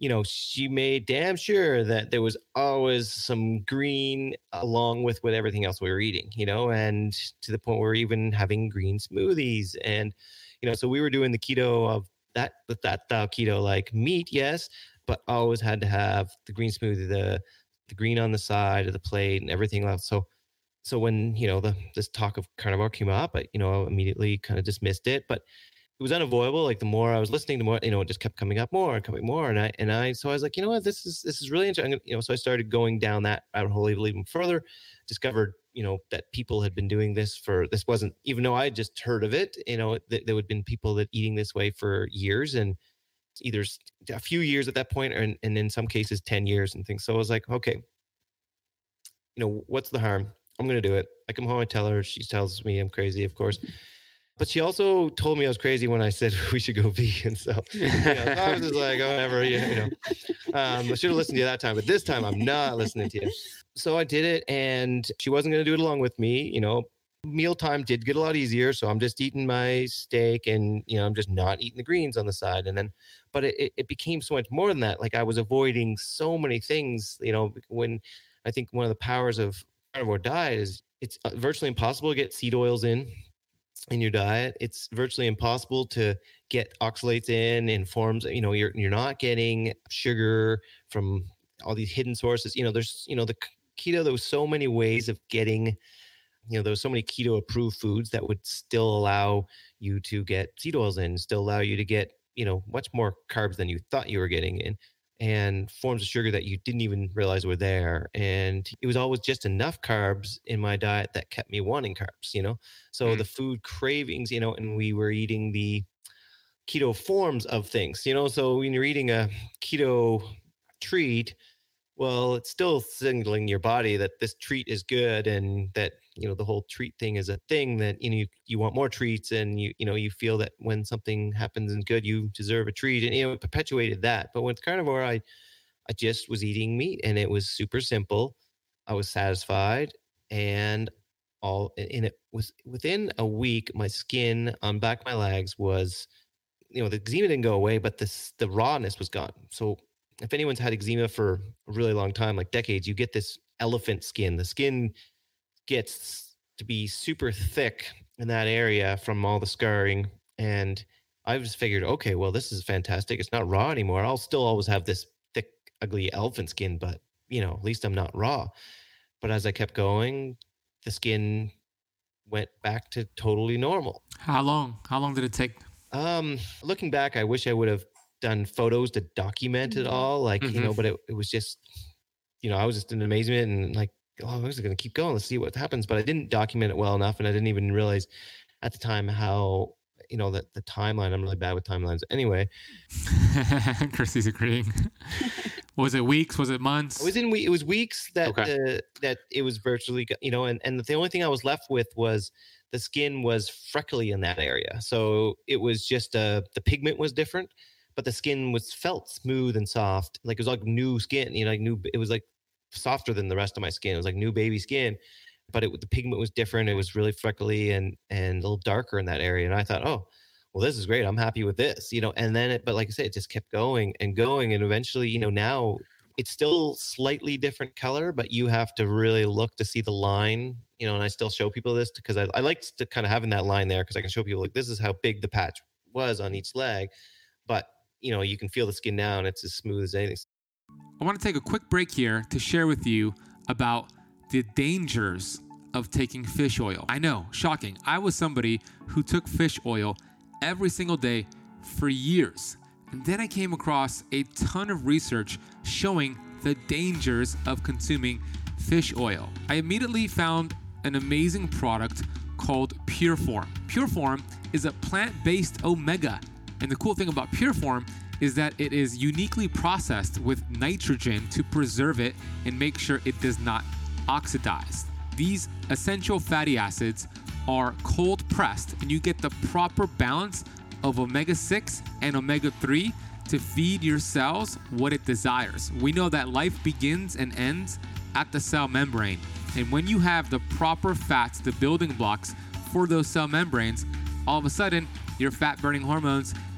you know she made damn sure that there was always some green along with what everything else we were eating you know and to the point where we even having green smoothies and you know so we were doing the keto of that that that style keto like meat yes but always had to have the green smoothie the the green on the side of the plate and everything else. So so when you know the this talk of carnivore came up, I you know immediately kind of dismissed it, but it was unavoidable. Like the more I was listening, the more you know it just kept coming up more and coming more, and I and I so I was like, you know what, this is this is really interesting. You know, so I started going down that rabbit hole even further. Discovered you know that people had been doing this for this wasn't even though I had just heard of it. You know, th- there had been people that eating this way for years and either a few years at that point, or in, and in some cases ten years and things. So I was like, okay, you know, what's the harm? I'm gonna do it. I come home, I tell her. She tells me I'm crazy, of course. But she also told me I was crazy when I said [laughs] we should go vegan. So, you know, I was just like, oh, never, you know. Um, I should have listened to you that time, but this time I'm not listening to you. So I did it, and she wasn't going to do it along with me. You know, mealtime did get a lot easier. So I'm just eating my steak, and you know, I'm just not eating the greens on the side. And then, but it, it became so much more than that. Like I was avoiding so many things. You know, when I think one of the powers of carnivore diet is it's uh, virtually impossible to get seed oils in in your diet. It's virtually impossible to get oxalates in in forms. You know, you're you're not getting sugar from all these hidden sources. You know, there's you know the keto. There was so many ways of getting. You know, there was so many keto approved foods that would still allow you to get seed oils in, still allow you to get you know much more carbs than you thought you were getting in and forms of sugar that you didn't even realize were there. And it was always just enough carbs in my diet that kept me wanting carbs, you know? So mm. the food cravings, you know, and we were eating the keto forms of things, you know? So when you're eating a keto treat, well, it's still signaling your body that this treat is good and that you know the whole treat thing is a thing that you know you, you want more treats and you you know you feel that when something happens and good you deserve a treat. And you know it perpetuated that. But with carnivore i i just was eating meat and it was super simple. I was satisfied and all and it was within a week my skin on back my legs was you know the eczema didn't go away but this the rawness was gone. So if anyone's had eczema for a really long time like decades you get this elephant skin the skin gets to be super thick in that area from all the scarring. And I just figured, okay, well, this is fantastic. It's not raw anymore. I'll still always have this thick, ugly elephant skin, but you know, at least I'm not raw. But as I kept going, the skin went back to totally normal.
How long? How long did it take?
Um, looking back, I wish I would have done photos to document it mm-hmm. all. Like, mm-hmm. you know, mm-hmm. but it, it was just, you know, I was just in amazement and like oh, I was going to keep going. Let's see what happens. But I didn't document it well enough, and I didn't even realize at the time how you know that the timeline. I'm really bad with timelines. Anyway, [laughs]
Krissy's agreeing. [laughs] was it weeks? Was it months?
It was in. It was weeks that okay. uh, that it was virtually you know, and and the only thing I was left with was the skin was freckly in that area. So it was just uh the pigment was different, but the skin was felt smooth and soft, like it was like new skin. You know, like new. It was like softer than the rest of my skin. It was like new baby skin, but it the pigment was different. It was really freckly and and a little darker in that area. And I thought, oh, well, this is great. I'm happy with this, you know. And then, it, but like I said, it just kept going and going, and eventually, you know, now it's still slightly different color, but you have to really look to see the line, you know. And I still show people this because I, I like to kind of having that line there because I can show people like this is how big the patch was on each leg, but you know, you can feel the skin now and it's as smooth as anything.
I want to take a quick break here to share with you about the dangers of taking fish oil. I know, shocking. I was somebody who took fish oil every single day for years. And then I came across a ton of research showing the dangers of consuming fish oil. I immediately found an amazing product called Pureform. Pureform is a plant based omega. And the cool thing about Pureform is that it is uniquely processed with nitrogen to preserve it and make sure it does not oxidize. These essential fatty acids are cold pressed and you get the proper balance of omega 6 and omega 3 to feed your cells what it desires. We know that life begins and ends at the cell membrane. And when you have the proper fats, the building blocks for those cell membranes, all of a sudden your fat burning hormones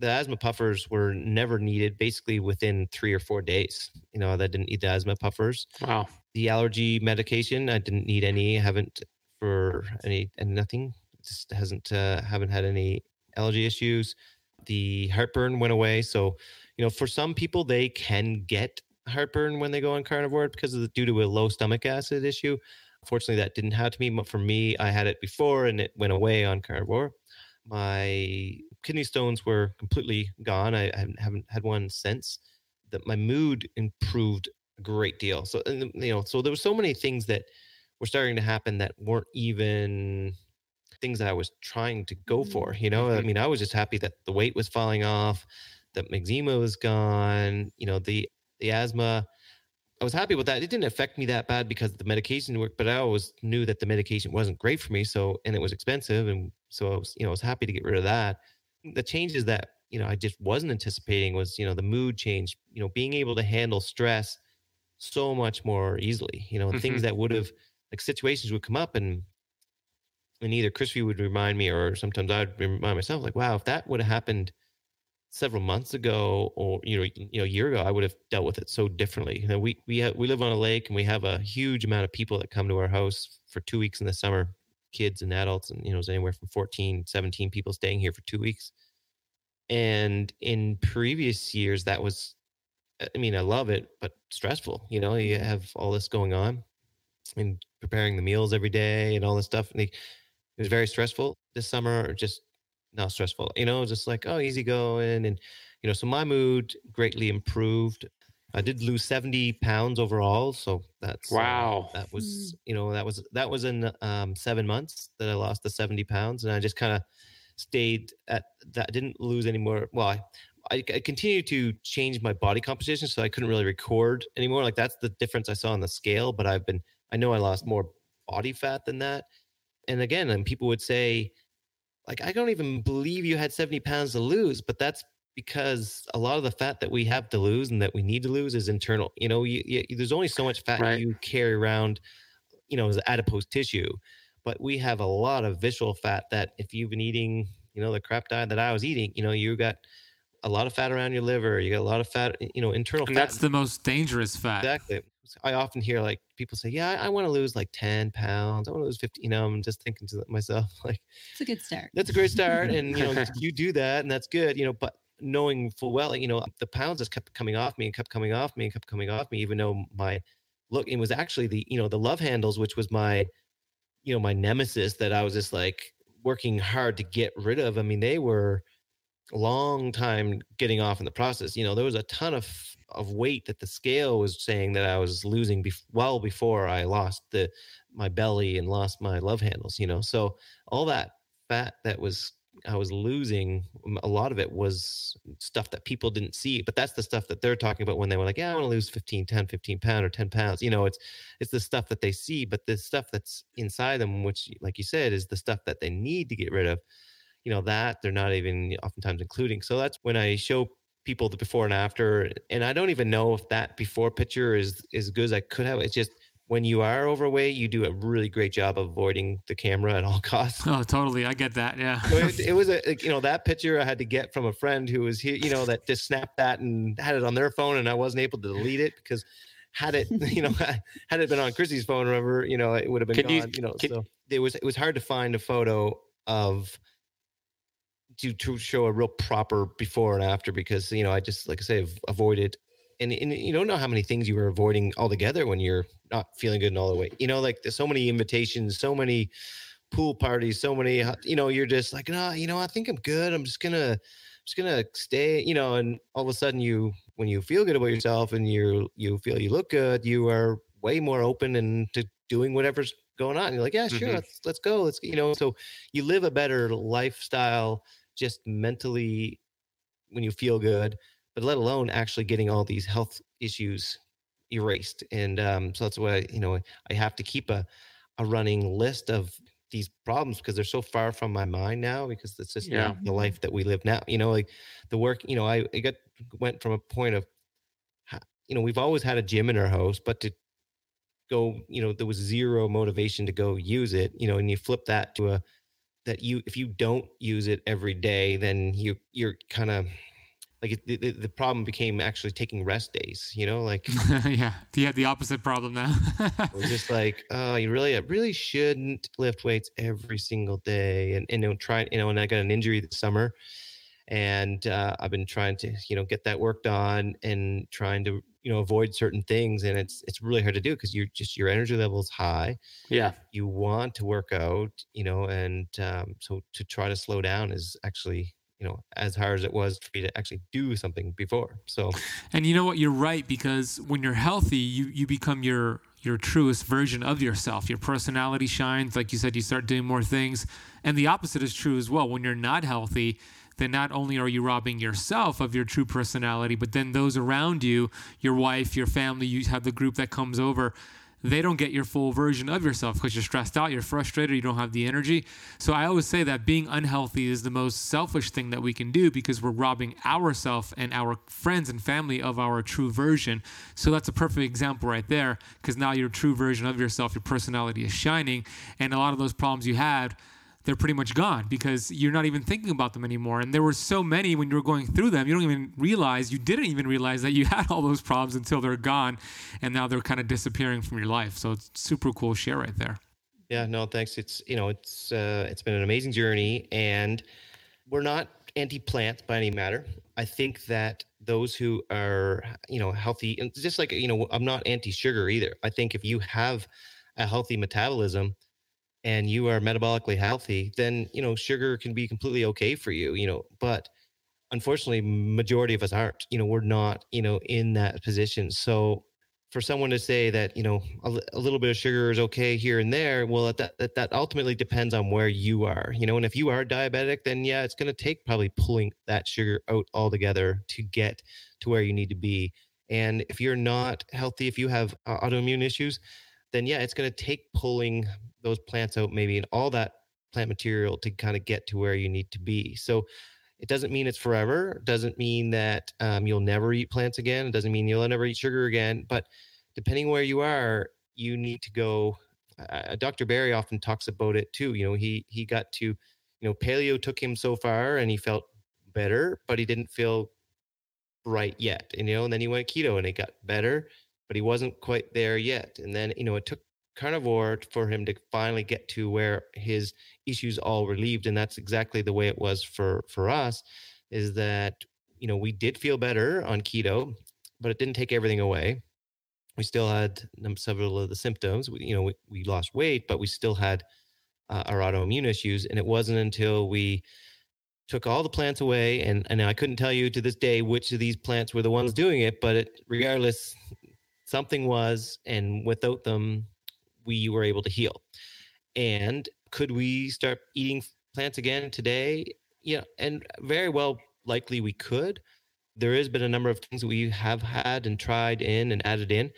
The asthma puffers were never needed basically within three or four days. You know, I didn't need the asthma puffers.
Wow.
The allergy medication, I didn't need any. Haven't for any and nothing. Just hasn't uh, haven't had any allergy issues. The heartburn went away. So, you know, for some people they can get heartburn when they go on carnivore because of the, due to a low stomach acid issue. Fortunately, that didn't happen to me. But for me, I had it before and it went away on carnivore. My kidney stones were completely gone. I, I haven't had one since. That my mood improved a great deal. So, and, you know, so there were so many things that were starting to happen that weren't even things that I was trying to go mm-hmm. for. You know, I mm-hmm. mean, I was just happy that the weight was falling off, that eczema was gone. You know, the the asthma. I was happy with that. It didn't affect me that bad because the medication worked, but I always knew that the medication wasn't great for me. So, and it was expensive, and so I was, you know, I was happy to get rid of that. The changes that you know I just wasn't anticipating was, you know, the mood change. You know, being able to handle stress so much more easily. You know,
Mhm.
things that would have like situations would come up and and either Krissy would remind me or sometimes I'd remind myself like, wow, if that would have happened several months ago or you know you know a year ago, I would have dealt with it so differently. You know, we we have, we live on a lake and we have a huge amount of people that come to our house for two weeks in the summer, kids and adults, and you know, it's anywhere from 14, 17 people staying here for two weeks. And in previous years, that was uh, I mean, I love it, but stressful. You know, you mm-hmm. have all this going on and preparing the meals every day and all this stuff. And it was very stressful this summer, just not stressful, you know, just like, oh, easy going. And, you know, so my mood greatly improved. I did lose 70 pounds overall. So that's, uh,
Wow.
that was, you know, that was, that was in um, seven months that I lost the 70 pounds. And I just kind of stayed at that, I didn't lose any more. Well, I, I, I continued to change my body composition, so I couldn't really record anymore. Like that's the difference I saw on the scale. But I've been, I know I lost more body fat than that. And again, and people would say, like, I don't even believe you had 70 pounds to lose, but that's because a lot of the fat that we have to lose and that we need to lose is internal. You know, you, you, there's only so much fat
Right.
you carry around, you know, as adipose tissue. But we have a lot of visceral fat that if you've been eating, you know, the crap diet that I was eating, you know, you got a lot of fat around your liver. You got a lot of fat, you know, internal
And
fat.
that's the most dangerous fat.
Exactly. I often hear like people say, "Yeah, I, I want to lose like ten pounds. I want to lose 50. You know, I'm just thinking to myself, [laughs] like,
It's a good start.
that's a great start, [laughs] and you know, you do that, and that's good. You know, but knowing full well, you know, the pounds just kept coming off me and kept coming off me and kept coming off me, even though my look, it was actually the you know the love handles, which was my, you know, my nemesis that I was just like working hard to get rid of. I mean, they were a long time getting off in the process. You know, there was a ton of of weight that the scale was saying that I was losing bef- well before I lost the my belly and lost my love handles. You know, so all that fat that was I was losing, a lot of it was stuff that people didn't see. But that's the stuff that they're talking about when they were like, yeah, I want to lose 15, 10, 15 pounds or 10 pounds. You know, it's it's the stuff that they see, but the stuff that's inside them, which like you said, is the stuff that they need to get rid of you know that they're not even oftentimes including so that's when i show people the before and after and i don't even know if that before picture is as good as i could have it's just when you are overweight you do a really great job of avoiding the camera at all [laughs] costs
Oh, totally. I get that. Yeah.
so it, it [laughs] was a like, you know that picture i had to get from a friend who was here you know that just snapped that and had it on their phone and i wasn't able to delete it because had it, [laughs] you know, had it been on Krissy's phone, or remember, you know, it would have been
Can
gone.
you-
You, know,
can-
so it was it was hard to find a photo of to to show a real proper before and after because you know I just like I say avoided and, and you don't know how many things you were avoiding altogether when you're not feeling good in all the way. You know, like there's so many invitations, so many pool parties, so many. uh, You know, you're just like, no, you know, I think I'm good. I'm just gonna, just gonna stay. You know, and all of a sudden, you when you feel good about yourself and you you feel you look good, you are way more open and to doing whatever's going on. You're like, yeah, sure,
Mhm.
let's let's go. Let's you know. So you live a better lifestyle just mentally when you feel good, but let alone actually getting all these health issues erased. And um, so that's why you know I have to keep a a running list of these problems because they're so far from my mind now because it's just
Yeah.
the life that we live now. You know, like the work. You know, I, I got went from a point of you know we've always had a gym in our house, but to go you know there was zero motivation to go use it. You know, and you flip that to a that you if you don't use it every day then you you're kind of like it, the, the problem became actually taking rest days you know like [laughs]
yeah, you had the opposite problem now.
it was just like oh you really I really shouldn't lift weights every single day and and you know try you know and i got an injury this summer and uh, i've been trying to you know get that worked on and trying to you know avoid certain things and it's it's really hard to do because you're just your energy level is high
yeah,
you want to work out, you know, and um, so to try to slow down is actually, you know, as hard as it was for me to actually do something before. So
and you know what? You're right because when you're healthy, you you become your your truest version of yourself. Your personality shines, like you said. You start doing more things, and the opposite is true as well. When you're not healthy, then not only are you robbing yourself of your true personality, but then those around you, your wife, your family, you have the group that comes over, they don't get your full version of yourself because you're stressed out, you're frustrated, you don't have the energy. So I always say that being unhealthy is the most selfish thing that we can do because we're robbing ourselves and our friends and family of our true version. So that's a perfect example right there because now your true version of yourself, your personality is shining, and a lot of those problems you had they're pretty much gone because you're not even thinking about them anymore. And there were so many when you were going through them, you don't even realize, you didn't even realize that you [laughs] had all those problems until they're gone. And now they're kind of disappearing from your life. So it's super cool share right there.
yeah, no, thanks. It's you know, it's uh, it's been an amazing journey, and we're not anti-plant by any matter. I think that those who are you know healthy, and just like you know, I'm not anti-sugar either. I think if you have a healthy metabolism and you are metabolically healthy, then you know sugar can be completely okay for you. You know, but unfortunately, majority of us aren't. You know, we're not. You know, in that position. So for someone to say that you know a, a little bit of sugar is okay here and there, well, that that that ultimately depends on where you are. You know, and if you are diabetic, then yeah, it's going to take probably pulling that sugar out altogether to get to where you need to be. And if you're not healthy, if you have uh, autoimmune issues, then yeah, it's going to take pulling those plants out maybe and all that plant material to kind of get to where you need to be. So it doesn't mean it's forever. It doesn't mean that um, you'll never eat plants again. It doesn't mean you'll never eat sugar again. But depending where you are, you need to go. Uh, Dr. Berry often talks about it too. You know, he he got to, you know, paleo took him so far and he felt better, but he didn't feel right yet. And you know, and then he went keto and it got better, but he wasn't quite there yet. And then you know, it took carnivore for him to finally get to where his issues all relieved. And that's exactly the way it was for for us is that you know we did feel better on keto but it didn't take everything away. We still had several of the symptoms. We, you know we, we lost weight but we still had uh, our autoimmune issues. And it wasn't until we took all the plants away and and i couldn't tell you to this day which of these plants were the ones doing it but it regardless something was and without them we were able to heal. And could we start eating plants again today? Yeah and very well likely we could. There has been a number of things that we have had and tried in and added in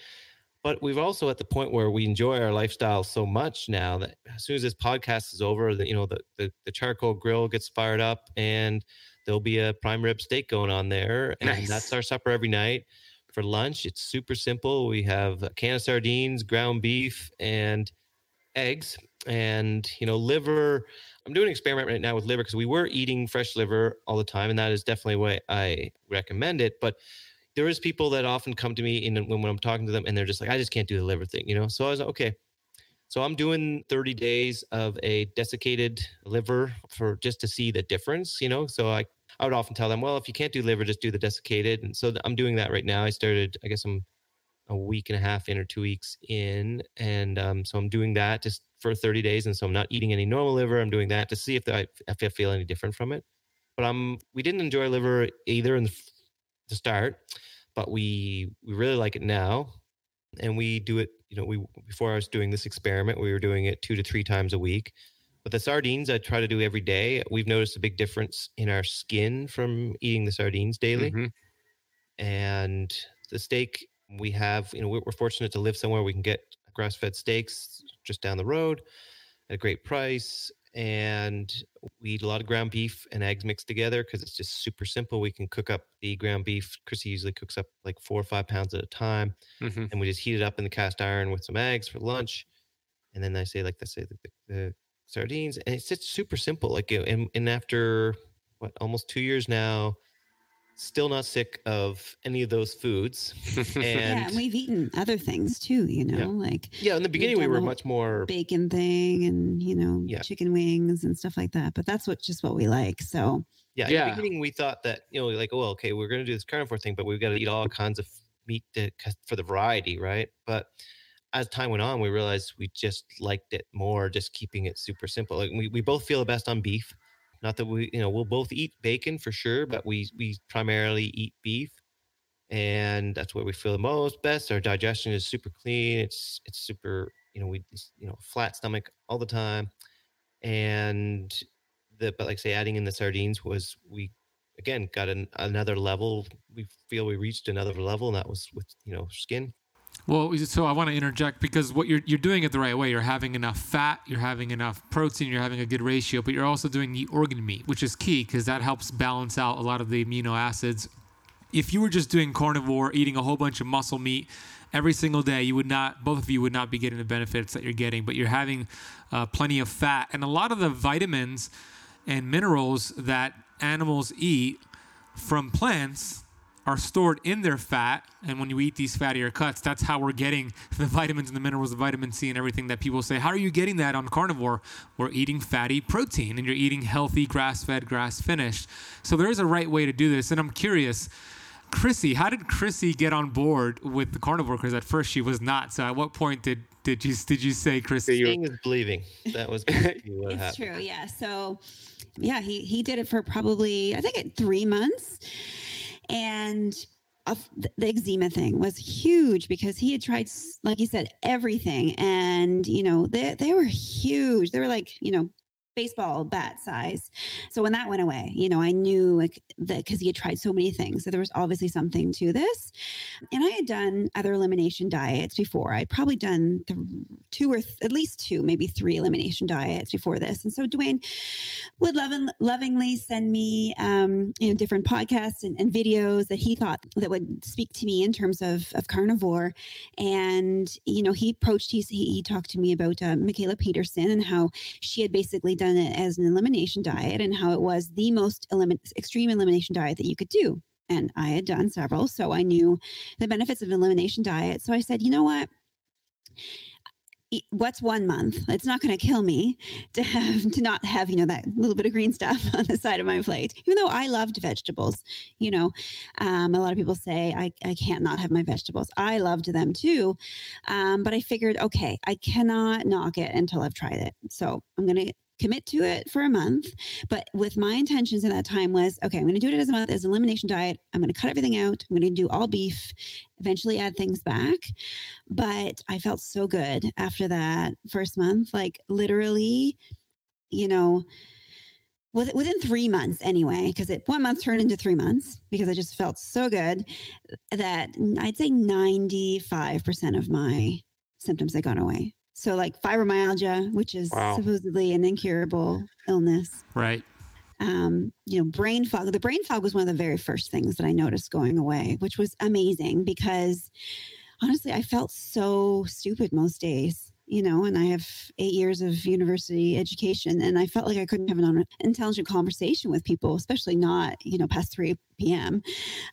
but we've also at the point where we enjoy our lifestyle so much now that as soon as this podcast is over that you know the, the the charcoal grill gets fired up and there'll be a prime rib steak going on there and
Nice.
that's our supper every night for lunch it's super simple we have a can of sardines ground beef and eggs and you know liver i'm doing an experiment right now with liver because we were eating fresh liver all the time and that is definitely what i recommend it but there is people that often come to me when, when I'm talking to them and they're just like, I just can't do the liver thing, you know? So I was like, okay. So I'm doing 30 days of a desiccated liver for just to see the difference, you know? So I, I would often tell them, well, if you can't do liver, just do the desiccated. And so I'm doing that right now. I started, I guess I'm a week and a half in or two weeks in. And um, so I'm doing that just for 30 days. And so I'm not eating any normal liver. I'm doing that to see if I, if I feel any different from it. But I'm, we didn't enjoy liver either in the, the start, but we, we really like it now. And we do it, you know, we, before I was doing this experiment, we were doing it two to three times a week. But the sardines I try to do every day. We've noticed a big difference in our skin from eating the sardines daily.
Mm-hmm.
And the steak we have, you know, we're, fortunate to live somewhere we can get grass fed steaks just down the road at a great price. And we eat a lot of ground beef and eggs mixed together because it's just super simple. We can cook up the ground beef. Krissy usually cooks up like four or five pounds at a time.
Mm-hmm.
And we just heat it up in the cast iron with some eggs for lunch. And then I say, like, let's say the, the sardines. And it's just super simple. Like, and, and after what, almost two years now, still not sick of any of those foods. And
yeah, and we've eaten other things too, you know,
Yeah.
like
yeah, in the beginning we were much more
bacon thing and you know
Yeah.
chicken wings and stuff like that. But that's what just what we like. So
yeah, yeah. in
Yeah.
the beginning we thought that, you know, like, oh, okay, we're gonna do this carnivore thing, but we've got to eat all kinds of meat to, 'cause- for the variety, right? But as time went on, we realized we just liked it more, just keeping it super simple. Like we, we both feel the best on beef. Not that we, you know, we'll both eat bacon for sure, but we we primarily eat beef, and that's where we feel the most best. Our digestion is super clean. It's it's super, you know, we you know flat stomach all the time, and the but like say adding in the sardines was we again got an, another level. We feel we reached another level, and that was with you know skin.
Well, so I want to interject because what you're you're doing it the right way. You're having enough fat, you're having enough protein, you're having a good ratio, but you're also doing the organ meat, which is key because that helps balance out a lot of the amino acids. If you were just doing carnivore, eating a whole bunch of muscle meat every single day, you would not. Both of you would not be getting the benefits that you're getting. But you're having uh, plenty of fat and a lot of the vitamins and minerals that animals eat from plants are stored in their fat. And when you eat these fattier cuts, that's how we're getting the vitamins and the minerals, the vitamin C and everything that people say, How are you getting that on carnivore? We're eating fatty protein and you're eating healthy, grass fed, grass finished. So there is a right way to do this. And I'm curious. Krissy, how did Krissy get on board with the carnivore? Because at first she was not. So at what point did did you did you say, Krissy? you-
Seeing is believing. That was [laughs] what
it's
happened.
true. Yeah. So yeah, he he did it for probably I think it three months, and the eczema thing was huge because he had tried, like you said, everything, and you know they they were huge. They were like you know baseball bat size. So when that went away, you know, I knew like that because he had tried so many things. So there was obviously something to this. And I had done other elimination diets before. I'd probably done th- two or th- at least two, maybe three elimination diets before this. And so Dwayne would loving, lovingly send me, um, you know, different podcasts and, and videos that he thought that would speak to me in terms of, of carnivore. And, you know, he approached, he, he, he talked to me about uh, Mikhaila Peterson and how she had basically done it as an elimination diet and how it was the most extreme elimination diet that you could do. And I had done several, so I knew the benefits of an elimination diet. So I said, you know what? What's one month? It's not going to kill me to have to not have you know that little bit of green stuff [laughs] on the side of my plate. Even though I loved vegetables, you know, um, a lot of people say I I can't not have my vegetables. I loved them too, um, but I figured okay, I cannot knock it until I've tried it. So I'm going to commit to it for a month but with my intentions at that time was okay i'm going to do it as a month as an elimination diet. I'm going to cut everything out. I'm going to do all beef eventually add things back. But i felt so good after that first month like literally you know within three months anyway because it one month turned into three months because i just felt so good that mm, i'd say 95% of my symptoms had gone away so like fibromyalgia which is
Wow.
supposedly an incurable illness
Right.
um, you know, brain fog. The brain fog was one of the very first things that I noticed going away, which was amazing because honestly, I felt so stupid most days. You know, and I have eight years of university education, and I felt like I couldn't have an intelligent conversation with people, especially not, you know, past 3 p.m.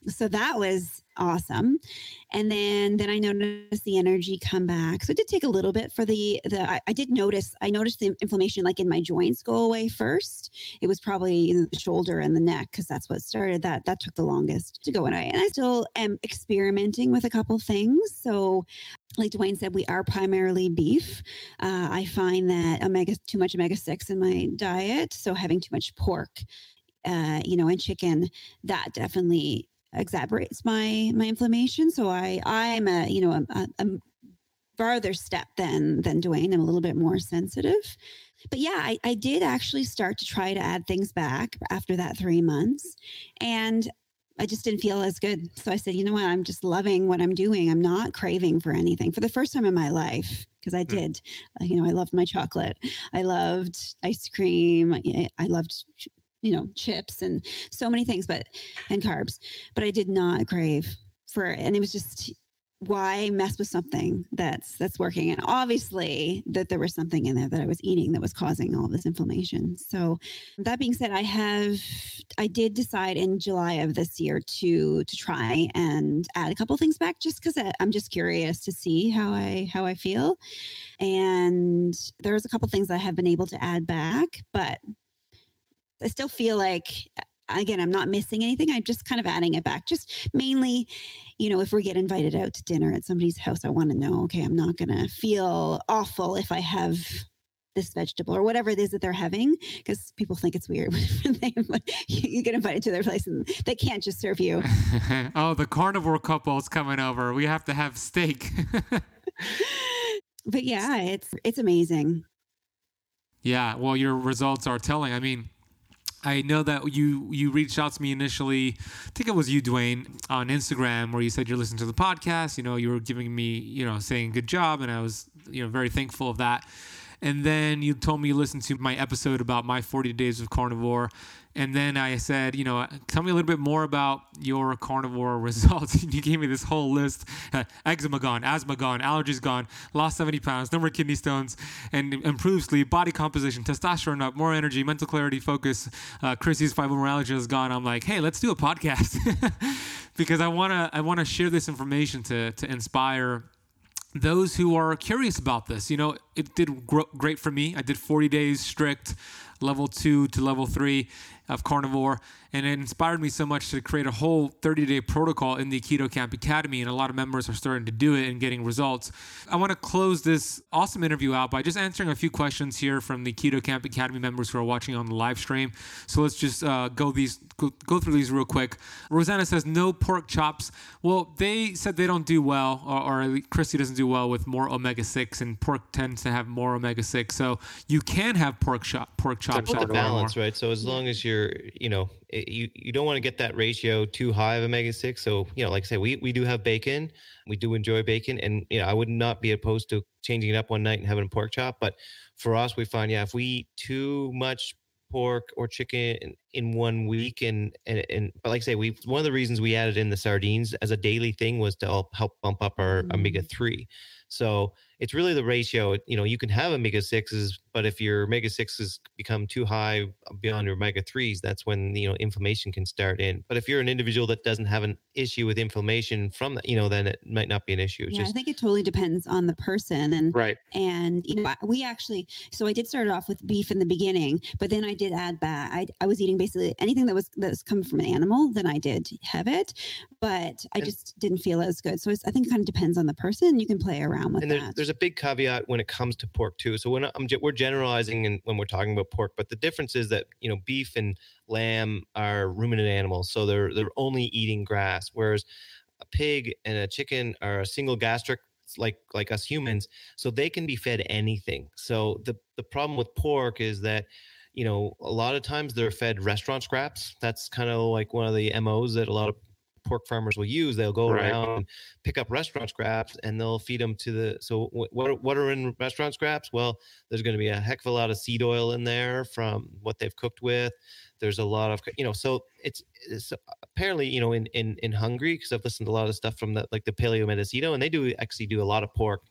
So that was awesome. And then then I noticed the energy come back. So it did take a little bit for the the I, I did notice I noticed the inflammation like in my joints go away first. It was probably the shoulder and the neck because that's what started that. That took the longest to go away. And I still am experimenting with a couple things. So like Dwayne said, we are primarily beef. Uh, I find that omega too much omega six in my diet, so having too much pork, uh, you know, and chicken, that definitely exacerbates my my inflammation. So I I'm a you know a, a farther step than than Dwayne. I'm a little bit more sensitive. But yeah, I, I did actually start to try to add things back after that three months. And I just didn't feel as good. So I said, you know what? I'm just loving what I'm doing. I'm not craving for anything for the first time in my life because I hmm. did. Mm. You know, I loved my chocolate. I loved ice cream. I loved you know, chips and so many things, but and carbs. But I did not crave for and it was just why mess with something that's that's working? And obviously that there was something in there that i was eating that was causing all this inflammation. So that being said i have i did decide in july of this year to to try and add a couple things back just because i'm just curious to see how i how i feel. And there's a couple things i have been able to add back but I still feel like again, I'm not missing anything. I'm just kind of adding it back. Just mainly, you know, if we get invited out to dinner at somebody's house, I want to know, okay, I'm not going to feel awful if I have this vegetable or whatever it is that they're having because people think it's weird [laughs] when they, you get invited to their place and they can't just serve you. [laughs]
oh, the carnivore couple is coming over. We have to have steak. [laughs]
but yeah, it's it's amazing.
Yeah, well, your results are telling. I mean, I know that you you reached out to me initially. I think it was you, Dwayne, on Instagram, where you said you're listening to the podcast. You know, you were giving me, you know, saying good job, and I was, you know, very thankful of that. And then you told me you listened to my episode about my 40 days of carnivore. And then I said, you know, tell me a little bit more about your carnivore [laughs] results. and you gave me this whole list uh, eczema gone, asthma gone, allergies gone, lost 70 pounds, no more kidney stones, and improved sleep, body composition, testosterone up, more energy, mental clarity, focus. Uh, Krissy's fibromyalgia is gone. I'm like, hey, let's do a podcast [laughs] because I want to I want to share this information to, to inspire those who are curious about this. You know, it did gr- great for me. I did 40 days strict, level two to level three of carnivore and it inspired me so much to create a whole 30 day protocol in the Keto Camp Academy. And a lot of members are starting to do it and getting results. I want to close this awesome interview out by just answering a few questions here from the Keto Camp Academy members who are watching on the live stream. So let's just uh, go these go, go, through these real quick. Rosanna says no pork chops. Well, they said they don't do well, or, or Krissy doesn't do well with more omega six, and pork tends to have more omega six. So you can have pork chop pork chops.
It's a balance, right? So as long as you're, you know, you you don't want to get that ratio too high of omega six. So you know, like I say, we we do have bacon. We do enjoy bacon, and you know, I would not be opposed to changing it up one night and having a pork chop. But for us, we find yeah, if we eat too much pork or chicken in, in one week, and and and but like I say, we one of the reasons we added in the sardines as a daily thing was to help bump up our mm-hmm. omega three. So it's really the ratio. You know, you can have omega sixes, but if your omega sixes become too high uh, beyond your omega threes, that's when you know inflammation can start in. But if you're an individual that doesn't have an issue with inflammation from that, you know, then it might not be an issue.
It's yeah, just, I think it totally depends on the person, and
right.
And you know, we actually, so I did start off with beef in the beginning, but then I did add back. I, I was eating basically anything that was that was coming from an animal. Then I did have it, but I and, just didn't feel as good. So I think it kind of depends on the person. You can play around with
and
that.
There's a big caveat when it comes to pork too. So when I'm we're generalizing and when we're talking about pork, but the difference is that you know beef and lamb are ruminant animals, so they're they're only eating grass, whereas a pig and a chicken are a single gastric like like us humans, so they can be fed anything. So the the problem with pork is that you know a lot of times they're fed restaurant scraps. That's kind of like one of the MOs that a lot of pork farmers will use. They'll go right. around and pick up restaurant scraps and they'll feed them to the. So what what are in restaurant scraps? Well, there's going to be a heck of a lot of seed oil in there from what they've cooked with. There's a lot of you know. So it's, it's apparently you know in in in Hungary because I've listened to a lot of stuff from the like the Paleo Medicina and they do actually do a lot of pork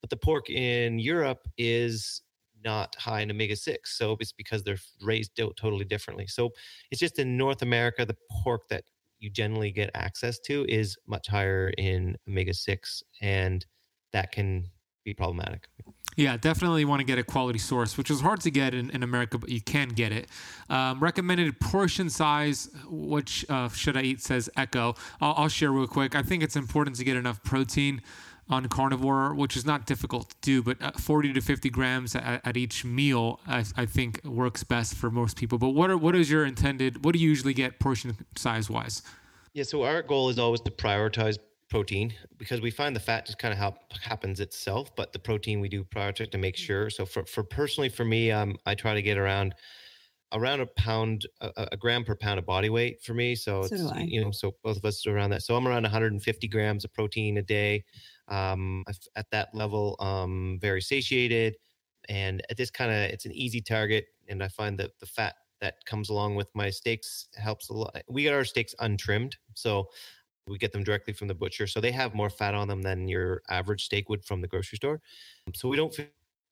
but the pork in Europe is not high in omega 6 so it's because they're raised totally differently so it's just in north america the pork that you generally get access to is much higher in omega 6 and that can be problematic
yeah, definitely want to get a quality source, which is hard to get in, in America, but you can get it. Um, recommended portion size, which uh, should I eat, says Echo. I'll, I'll share real quick. I think it's important to get enough protein on carnivore, which is not difficult to do, but uh, 40 to 50 grams at, at each meal, I, I, think works best for most people. But what are what is your intended? What do you usually get portion size wise?
Yeah, so our goal is always to prioritize protein because we find the fat just kind of help, happens itself, but the protein we do prioritize to make mm. sure. So for, for personally for me, um, I try to get around around a pound, a, a gram per pound of body weight for me. So, so it's, you know, so both of us are around that. So I'm around 150 grams of protein a day. Um, at that level, um, very satiated, and at this kind of, it's an easy target. And I find that the fat that comes along with my steaks helps a lot. We get our steaks untrimmed, so we get them directly from the butcher, so they have more fat on them than your average steak would from the grocery store. So we don't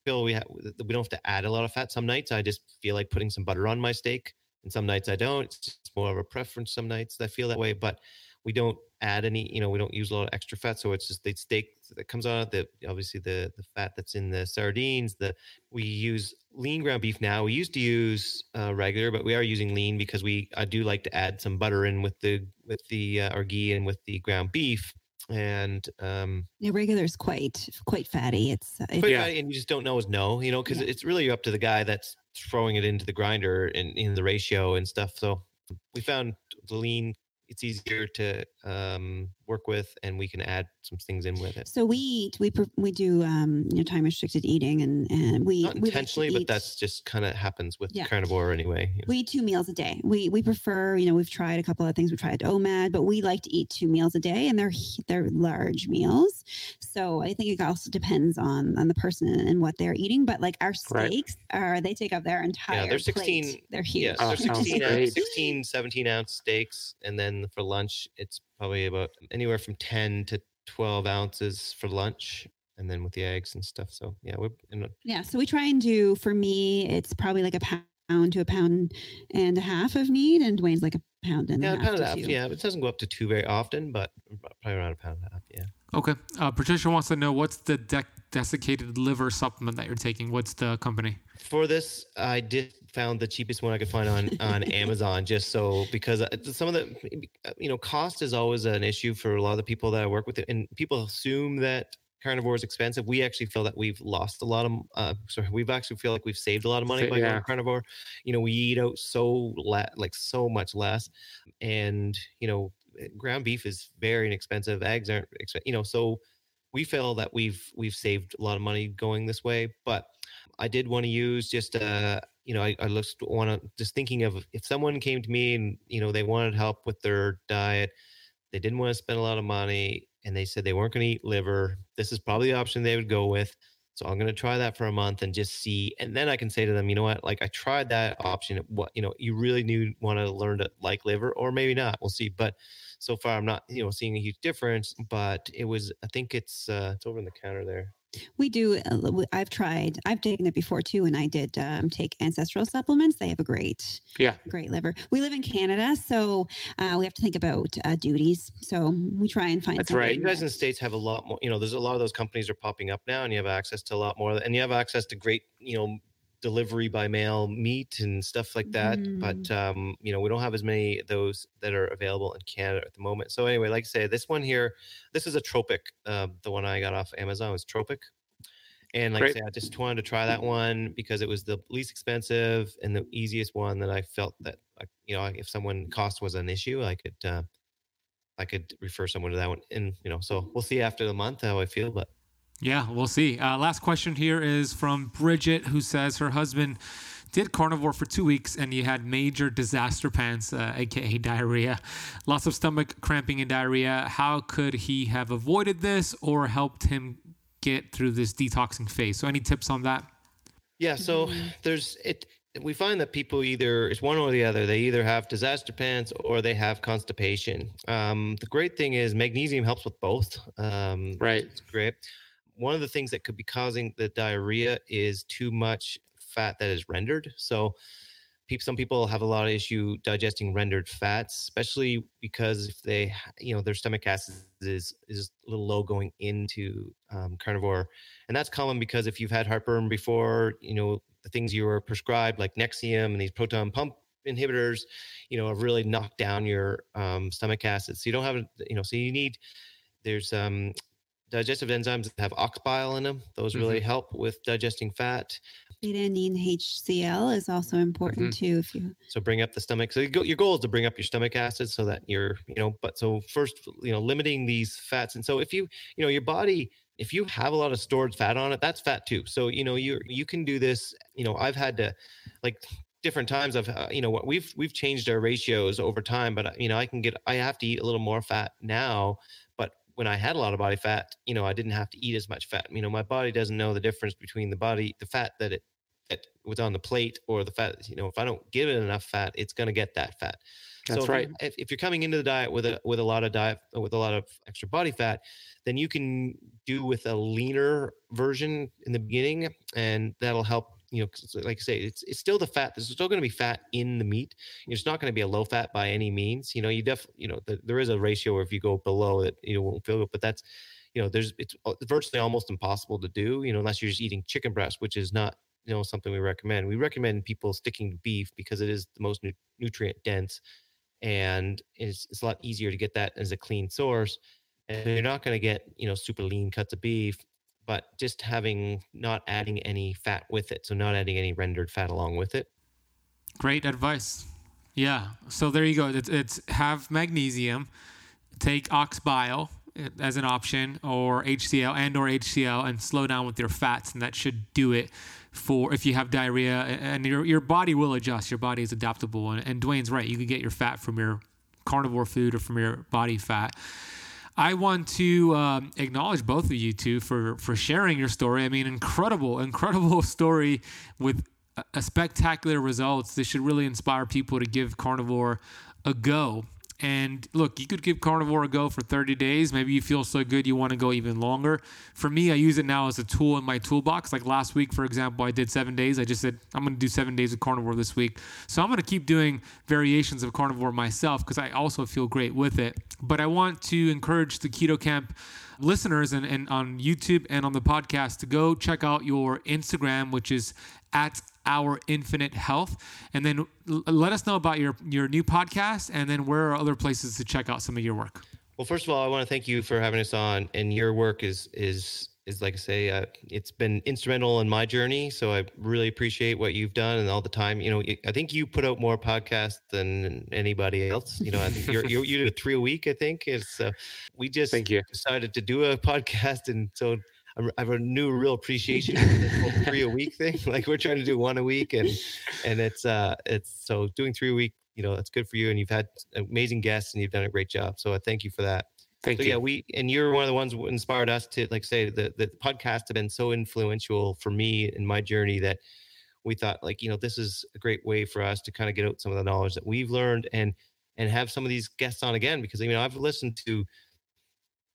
feel we have we don't have to add a lot of fat. Some nights I just feel like putting some butter on my steak, and some nights I don't. It's more of a preference. Some nights I feel that way, but we don't add any. You know, we don't use a lot of extra fat, so it's just the steak that comes out. The obviously the the fat that's in the sardines. The we use lean ground beef now. We used to use uh, regular, but we are using lean because we I do like to add some butter in with the with the uh, our ghee and with the ground beef. And um,
yeah, regular is quite quite fatty. It's, uh,
quite yeah. fatty, and you just don't know is no, you know, because yeah. it's really up to the guy that's throwing it into the grinder and in the ratio and stuff. So we found the lean it's easier to um, work with, and we can add some things in with it.
So we eat, we we do um, you know time restricted eating, and and we
not intentionally, we like but that's just kind of happens with yeah. carnivore anyway.
We eat two meals a day. We we prefer you know we've tried a couple of things. We tried OMAD, but we like to eat two meals a day, and they're they're large meals. So I think it also depends on on the person and what they're eating. But like our steaks right. are they take up their entire
yeah, they're 16
plate. they're huge.
Yeah, they're 16, ounce, 16, 17 ounce steaks, and then for lunch it's probably about anywhere from 10 to 12 ounces for lunch and then with the eggs and stuff. So yeah, we're
a, yeah. So we try and do for me, it's probably like a pound to a pound and a half of meat, and Dwayne's like a pound and
yeah,
a half. Pound
and a half. Yeah, it doesn't go up to two very often, but uh, probably around a pound and a half. Yeah.
Okay. Uh, Patricia wants to know what's the de- desiccated liver supplement that you're taking. What's the company?
For this, I did found the cheapest one I could find on on [laughs] Amazon just so because uh, some of the uh, you know cost is always an issue for a lot of the people that I work with and people assume that carnivore is expensive. We actually feel that we've lost a lot of uh sorry, we've actually feel like we've saved a lot of money by yeah. going carnivore. You know, we eat out so le- like so much less and you know ground beef is very inexpensive. Eggs aren't you know, so we feel that we've we've saved a lot of money going this way, but I did want to use just uh you know, I, I just want to just thinking of if someone came to me and you know they wanted help with their diet, they didn't want to spend a lot of money, and they said they weren't going to eat liver. This is probably the option they would go with. So I'm going to try that for a month and just see, and then I can say to them, you know what, like I tried that option. What you know, you really need want to learn to like liver, or maybe not. We'll see. But so far, I'm not you know seeing a huge difference. But it was, I think it's uh, it's over in the counter there.
We do. Uh, I've tried. I've taken it before too, and I did um, take ancestral supplements. They have a great,
yeah,
great liver. We live in Canada, so uh, we have to think about uh, duties. So we try and find.
That's right. You guys in the states have a lot more. You know, there's a lot of those companies are popping up now, and you have access to a lot more, and you have access to great, you know, delivery by mail meat and stuff like that. Mm. But um, you know, we don't have as many of those that are available in Canada at the moment. So anyway, like I say, this one here, this is a Tropic. Uh, the one I got off Amazon was Tropic. And like Great. I say, I just wanted to try that one because it was the least expensive and the easiest one that I felt that, you know, if someone cost was an issue, I could, uh, I could refer someone to that one. And you know, so we'll see after the month how I feel. But
yeah, we'll see. Uh, last question here is from Bridget, who says her husband did carnivore for two weeks and he had major disaster pants, uh, aka diarrhea, lots of stomach cramping and diarrhea. How could he have avoided this or helped him get through this detoxing phase? So, any tips on that?
Yeah, so there's it. We find that people either it's one or the other. They either have disaster pants or they have constipation. Um, the great thing is magnesium helps with both. Um,
right,
it's great one of the things that could be causing the diarrhea is too much fat that is rendered. So some people have a lot of issue digesting rendered fats, especially because if they, you know, their stomach acid is is a little low going into um, carnivore, and that's common because if you've had heartburn before, you know, the things you were prescribed like Nexium and these proton pump inhibitors, you know, have really knocked down your um, stomach acid. So you don't have, you know, so you need. There's um, digestive enzymes that have ox bile in them. Those really
Mm-hmm.
help with digesting fat.
Betaine HCl is also important
Mm-hmm.
too. If you
So bring up the stomach. So you go, your goal is to bring up your stomach acid so that you're, you know, but so first, you know, limiting these fats. And so if you, you know, your body, if you have a lot of stored fat on it, that's fat too. So, you know, you you can do this, you know, I've had to like different times I've, uh, you know, what we've, we've changed our ratios over time, but you know, I can get, I have to eat a little more fat now, but when I had a lot of body fat, you know, I didn't have to eat as much fat. You know, my body doesn't know the difference between the body, the fat that it that was on the plate or the fat. You know, if I don't give it enough fat, it's going to get that fat.
That's
so
right.
If, if you're coming into the diet with a with a lot of diet with a lot of extra body fat, then you can do with a leaner version in the beginning, and that'll help. You know, like I say, it's it's still the fat. There's still going to be fat in the meat. It's not going to be a low fat by any means. You know, you def you know the, there is a ratio where if you go below it, you won't feel it. But that's you know, there's it's virtually almost impossible to do. You know, unless you're just eating chicken breast, which is not you know something we recommend. We recommend people sticking to beef because it is the most nu- nutrient dense, and it's it's a lot easier to get that as a clean source. And you're not going to get you know super lean cuts of beef, but just having not adding any fat with it, so not adding any rendered fat along with it.
Great advice. Yeah. So there you go. It's, it's have magnesium, take ox bile as an option, or HCl and or HCl, and slow down with your fats, and that should do it for if you have diarrhea. And your your body will adjust. Your body is adaptable, and, and Dwayne's right. You can get your fat from your carnivore food or from your body fat. I want to um, acknowledge both of you two for for sharing your story. I mean, incredible, incredible [laughs] story with a, a spectacular results. This should really inspire people to give carnivore a go. And look, you could give carnivore a go for 30 days. Maybe you feel so good you want to go even longer. For me, I use it now as a tool in my toolbox. Like last week, for example, I did seven days. I just said, I'm going to do seven days of carnivore this week. So I'm going to keep doing variations of carnivore myself because I also feel great with it. But I want to encourage the Keto Kamp listeners and, and on YouTube and on the podcast to go check out your Instagram, which is at our infinite health and then l- let us know about your your new podcast and then where are other places to check out some of your work
Well, first of all, I want to thank you for having us on, and your work is is is like I say, uh, it's been instrumental in my journey. So I really appreciate what you've done and all the time. You know, I think you put out more podcasts than anybody else. You know, I think you're, you're you did a three a week. I think it's uh, we just
Thank you.
decided to do a [laughs] podcast, and so I'm- I have a new real appreciation for this whole [laughs] three a week thing. [laughs] Like we're trying to do one a week, and and it's uh it's so doing three a week. You know, that's good for you, and you've had amazing guests, and you've done a great job. So I thank you for that.
thank
So yeah, we and you're one of the ones who inspired us to like say the the podcast have been so influential for me in my journey that we thought like you know this is a great way for us to kind of get out some of the knowledge that we've learned and and have some of these guests on again because you know I've listened to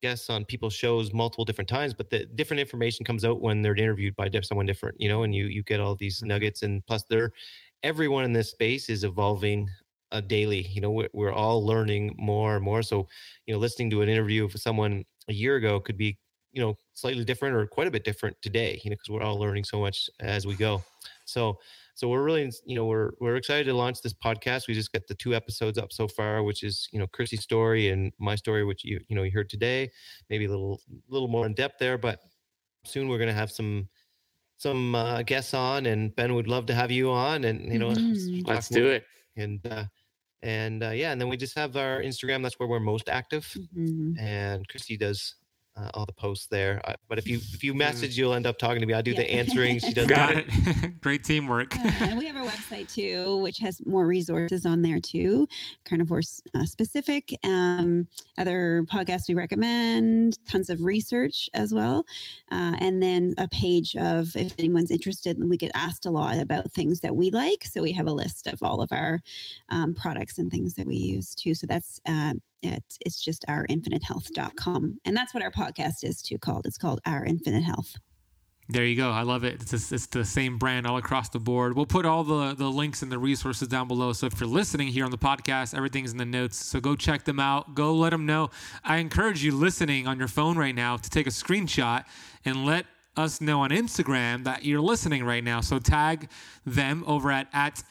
guests on people's shows multiple different times but the different information comes out when they're interviewed by someone different you know and you you get all these nuggets and plus they're everyone in this space is evolving uh, daily you know we're, we're all learning more and more. So you know listening to an interview of someone a year ago could be you know slightly different or quite a bit different today you know because we're all learning so much as we go. So so we're really you know we're we're excited to launch this podcast. We just got the two episodes up so far which is you know krissy's story and my story which you you know you heard today. Maybe a little little more in depth there but soon we're going to have some some uh, guests on and ben would love to have you on and you know
Mhm.
let's do it.
And uh and uh, yeah and then we just have our instagram. That's where we're most active.
Mhm.
and Krissy does uh, all the posts there. Uh, but if you [laughs] if you message, you'll end up talking to me. I do the answering. She [laughs] does
got
that.
it [laughs] great teamwork
Uh, and we have our website too, which has more resources on there too, carnivore s- uh, specific. Um, other podcasts we recommend, tons of research as well, uh, and then a page of if anyone's interested. We get asked a lot about things that we like, so we have a list of all of our um, products and things that we use too. So that's uh, it, it's just ourinfinitehealth.com. And that's what our podcast is too called. It's called Our Infinite Health.
There you go. I love it. It's, just, it's the same brand all across the board. We'll put all the, the links and the resources down below. So if you're listening here on the podcast, everything's in the notes. So go check them out. Go let them know. I encourage you listening on your phone right now to take a screenshot and let us know on Instagram that you're listening right now. So tag them over at, at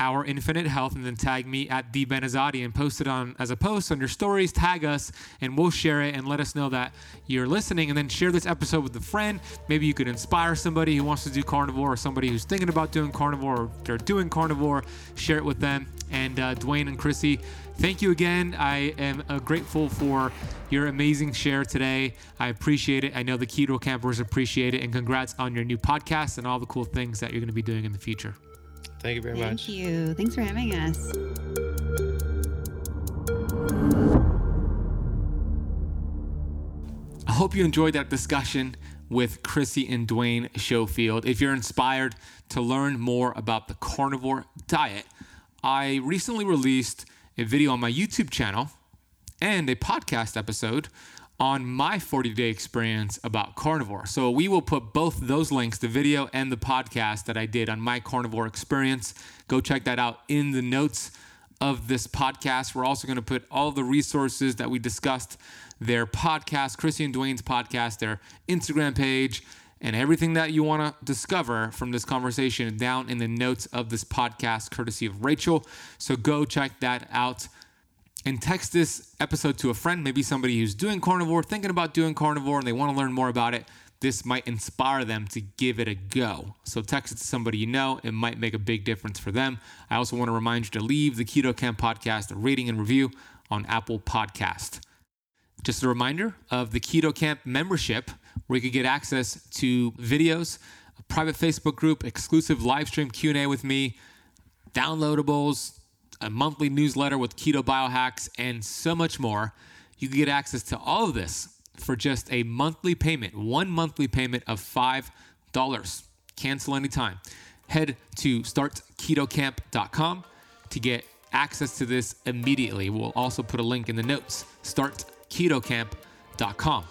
our infinite health and then tag me at the Ben Azadi and post it on as a post on your stories. Tag us and we'll share it and let us know that you're listening. And then share this episode with a friend. Maybe you could inspire somebody who wants to do carnivore or somebody who's thinking about doing carnivore or they're doing carnivore. Share it with them. And uh, Dwayne and Krissy, thank you again. I am uh, grateful for your amazing share today. I appreciate it. I know the keto campers appreciate it. And congrats on your new podcast and all the cool things that you're going to be doing in the future.
Thank you very
Thank
much.
Thank you. Thanks for having us.
I hope you enjoyed that discussion with Krissy and Dwayne Schofield. If you're inspired to learn more about the carnivore diet, I recently released a video on my YouTube channel and a podcast episode on my 40 day experience about carnivore. So we will put both those links, the video and the podcast that I did on my carnivore experience. Go check that out in the notes of this podcast. We're also going to put all the resources that we discussed their podcast, Krissy and Dwayne's podcast, their Instagram page, and everything that you want to discover from this conversation down in the notes of this podcast, courtesy of Rachel. So go check that out and text this episode to a friend, maybe somebody who's doing carnivore, thinking about doing carnivore, and they want to learn more about it. This might inspire them to give it a go. So text it to somebody you know. It might make a big difference for them. I also want to remind you to leave the Keto Kamp podcast a rating and review on Apple Podcast. Just a reminder of the Keto Kamp membership, where you can get access to videos, a private Facebook group, exclusive live stream Q&A with me, downloadables, a monthly newsletter with keto biohacks, and so much more. You can get access to all of this for just a monthly payment, one monthly payment of $5. Cancel anytime. Head to startketokamp.com to get access to this immediately. We'll also put a link in the notes. Startketokamp.com.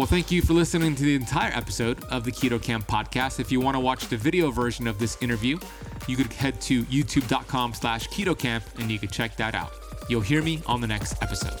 Well, thank you for listening to the entire episode of the Keto Kamp podcast. If you want to watch the video version of this interview, you could head to youtube.com slash ketokamp and you could check that out. You'll hear me on the next episode.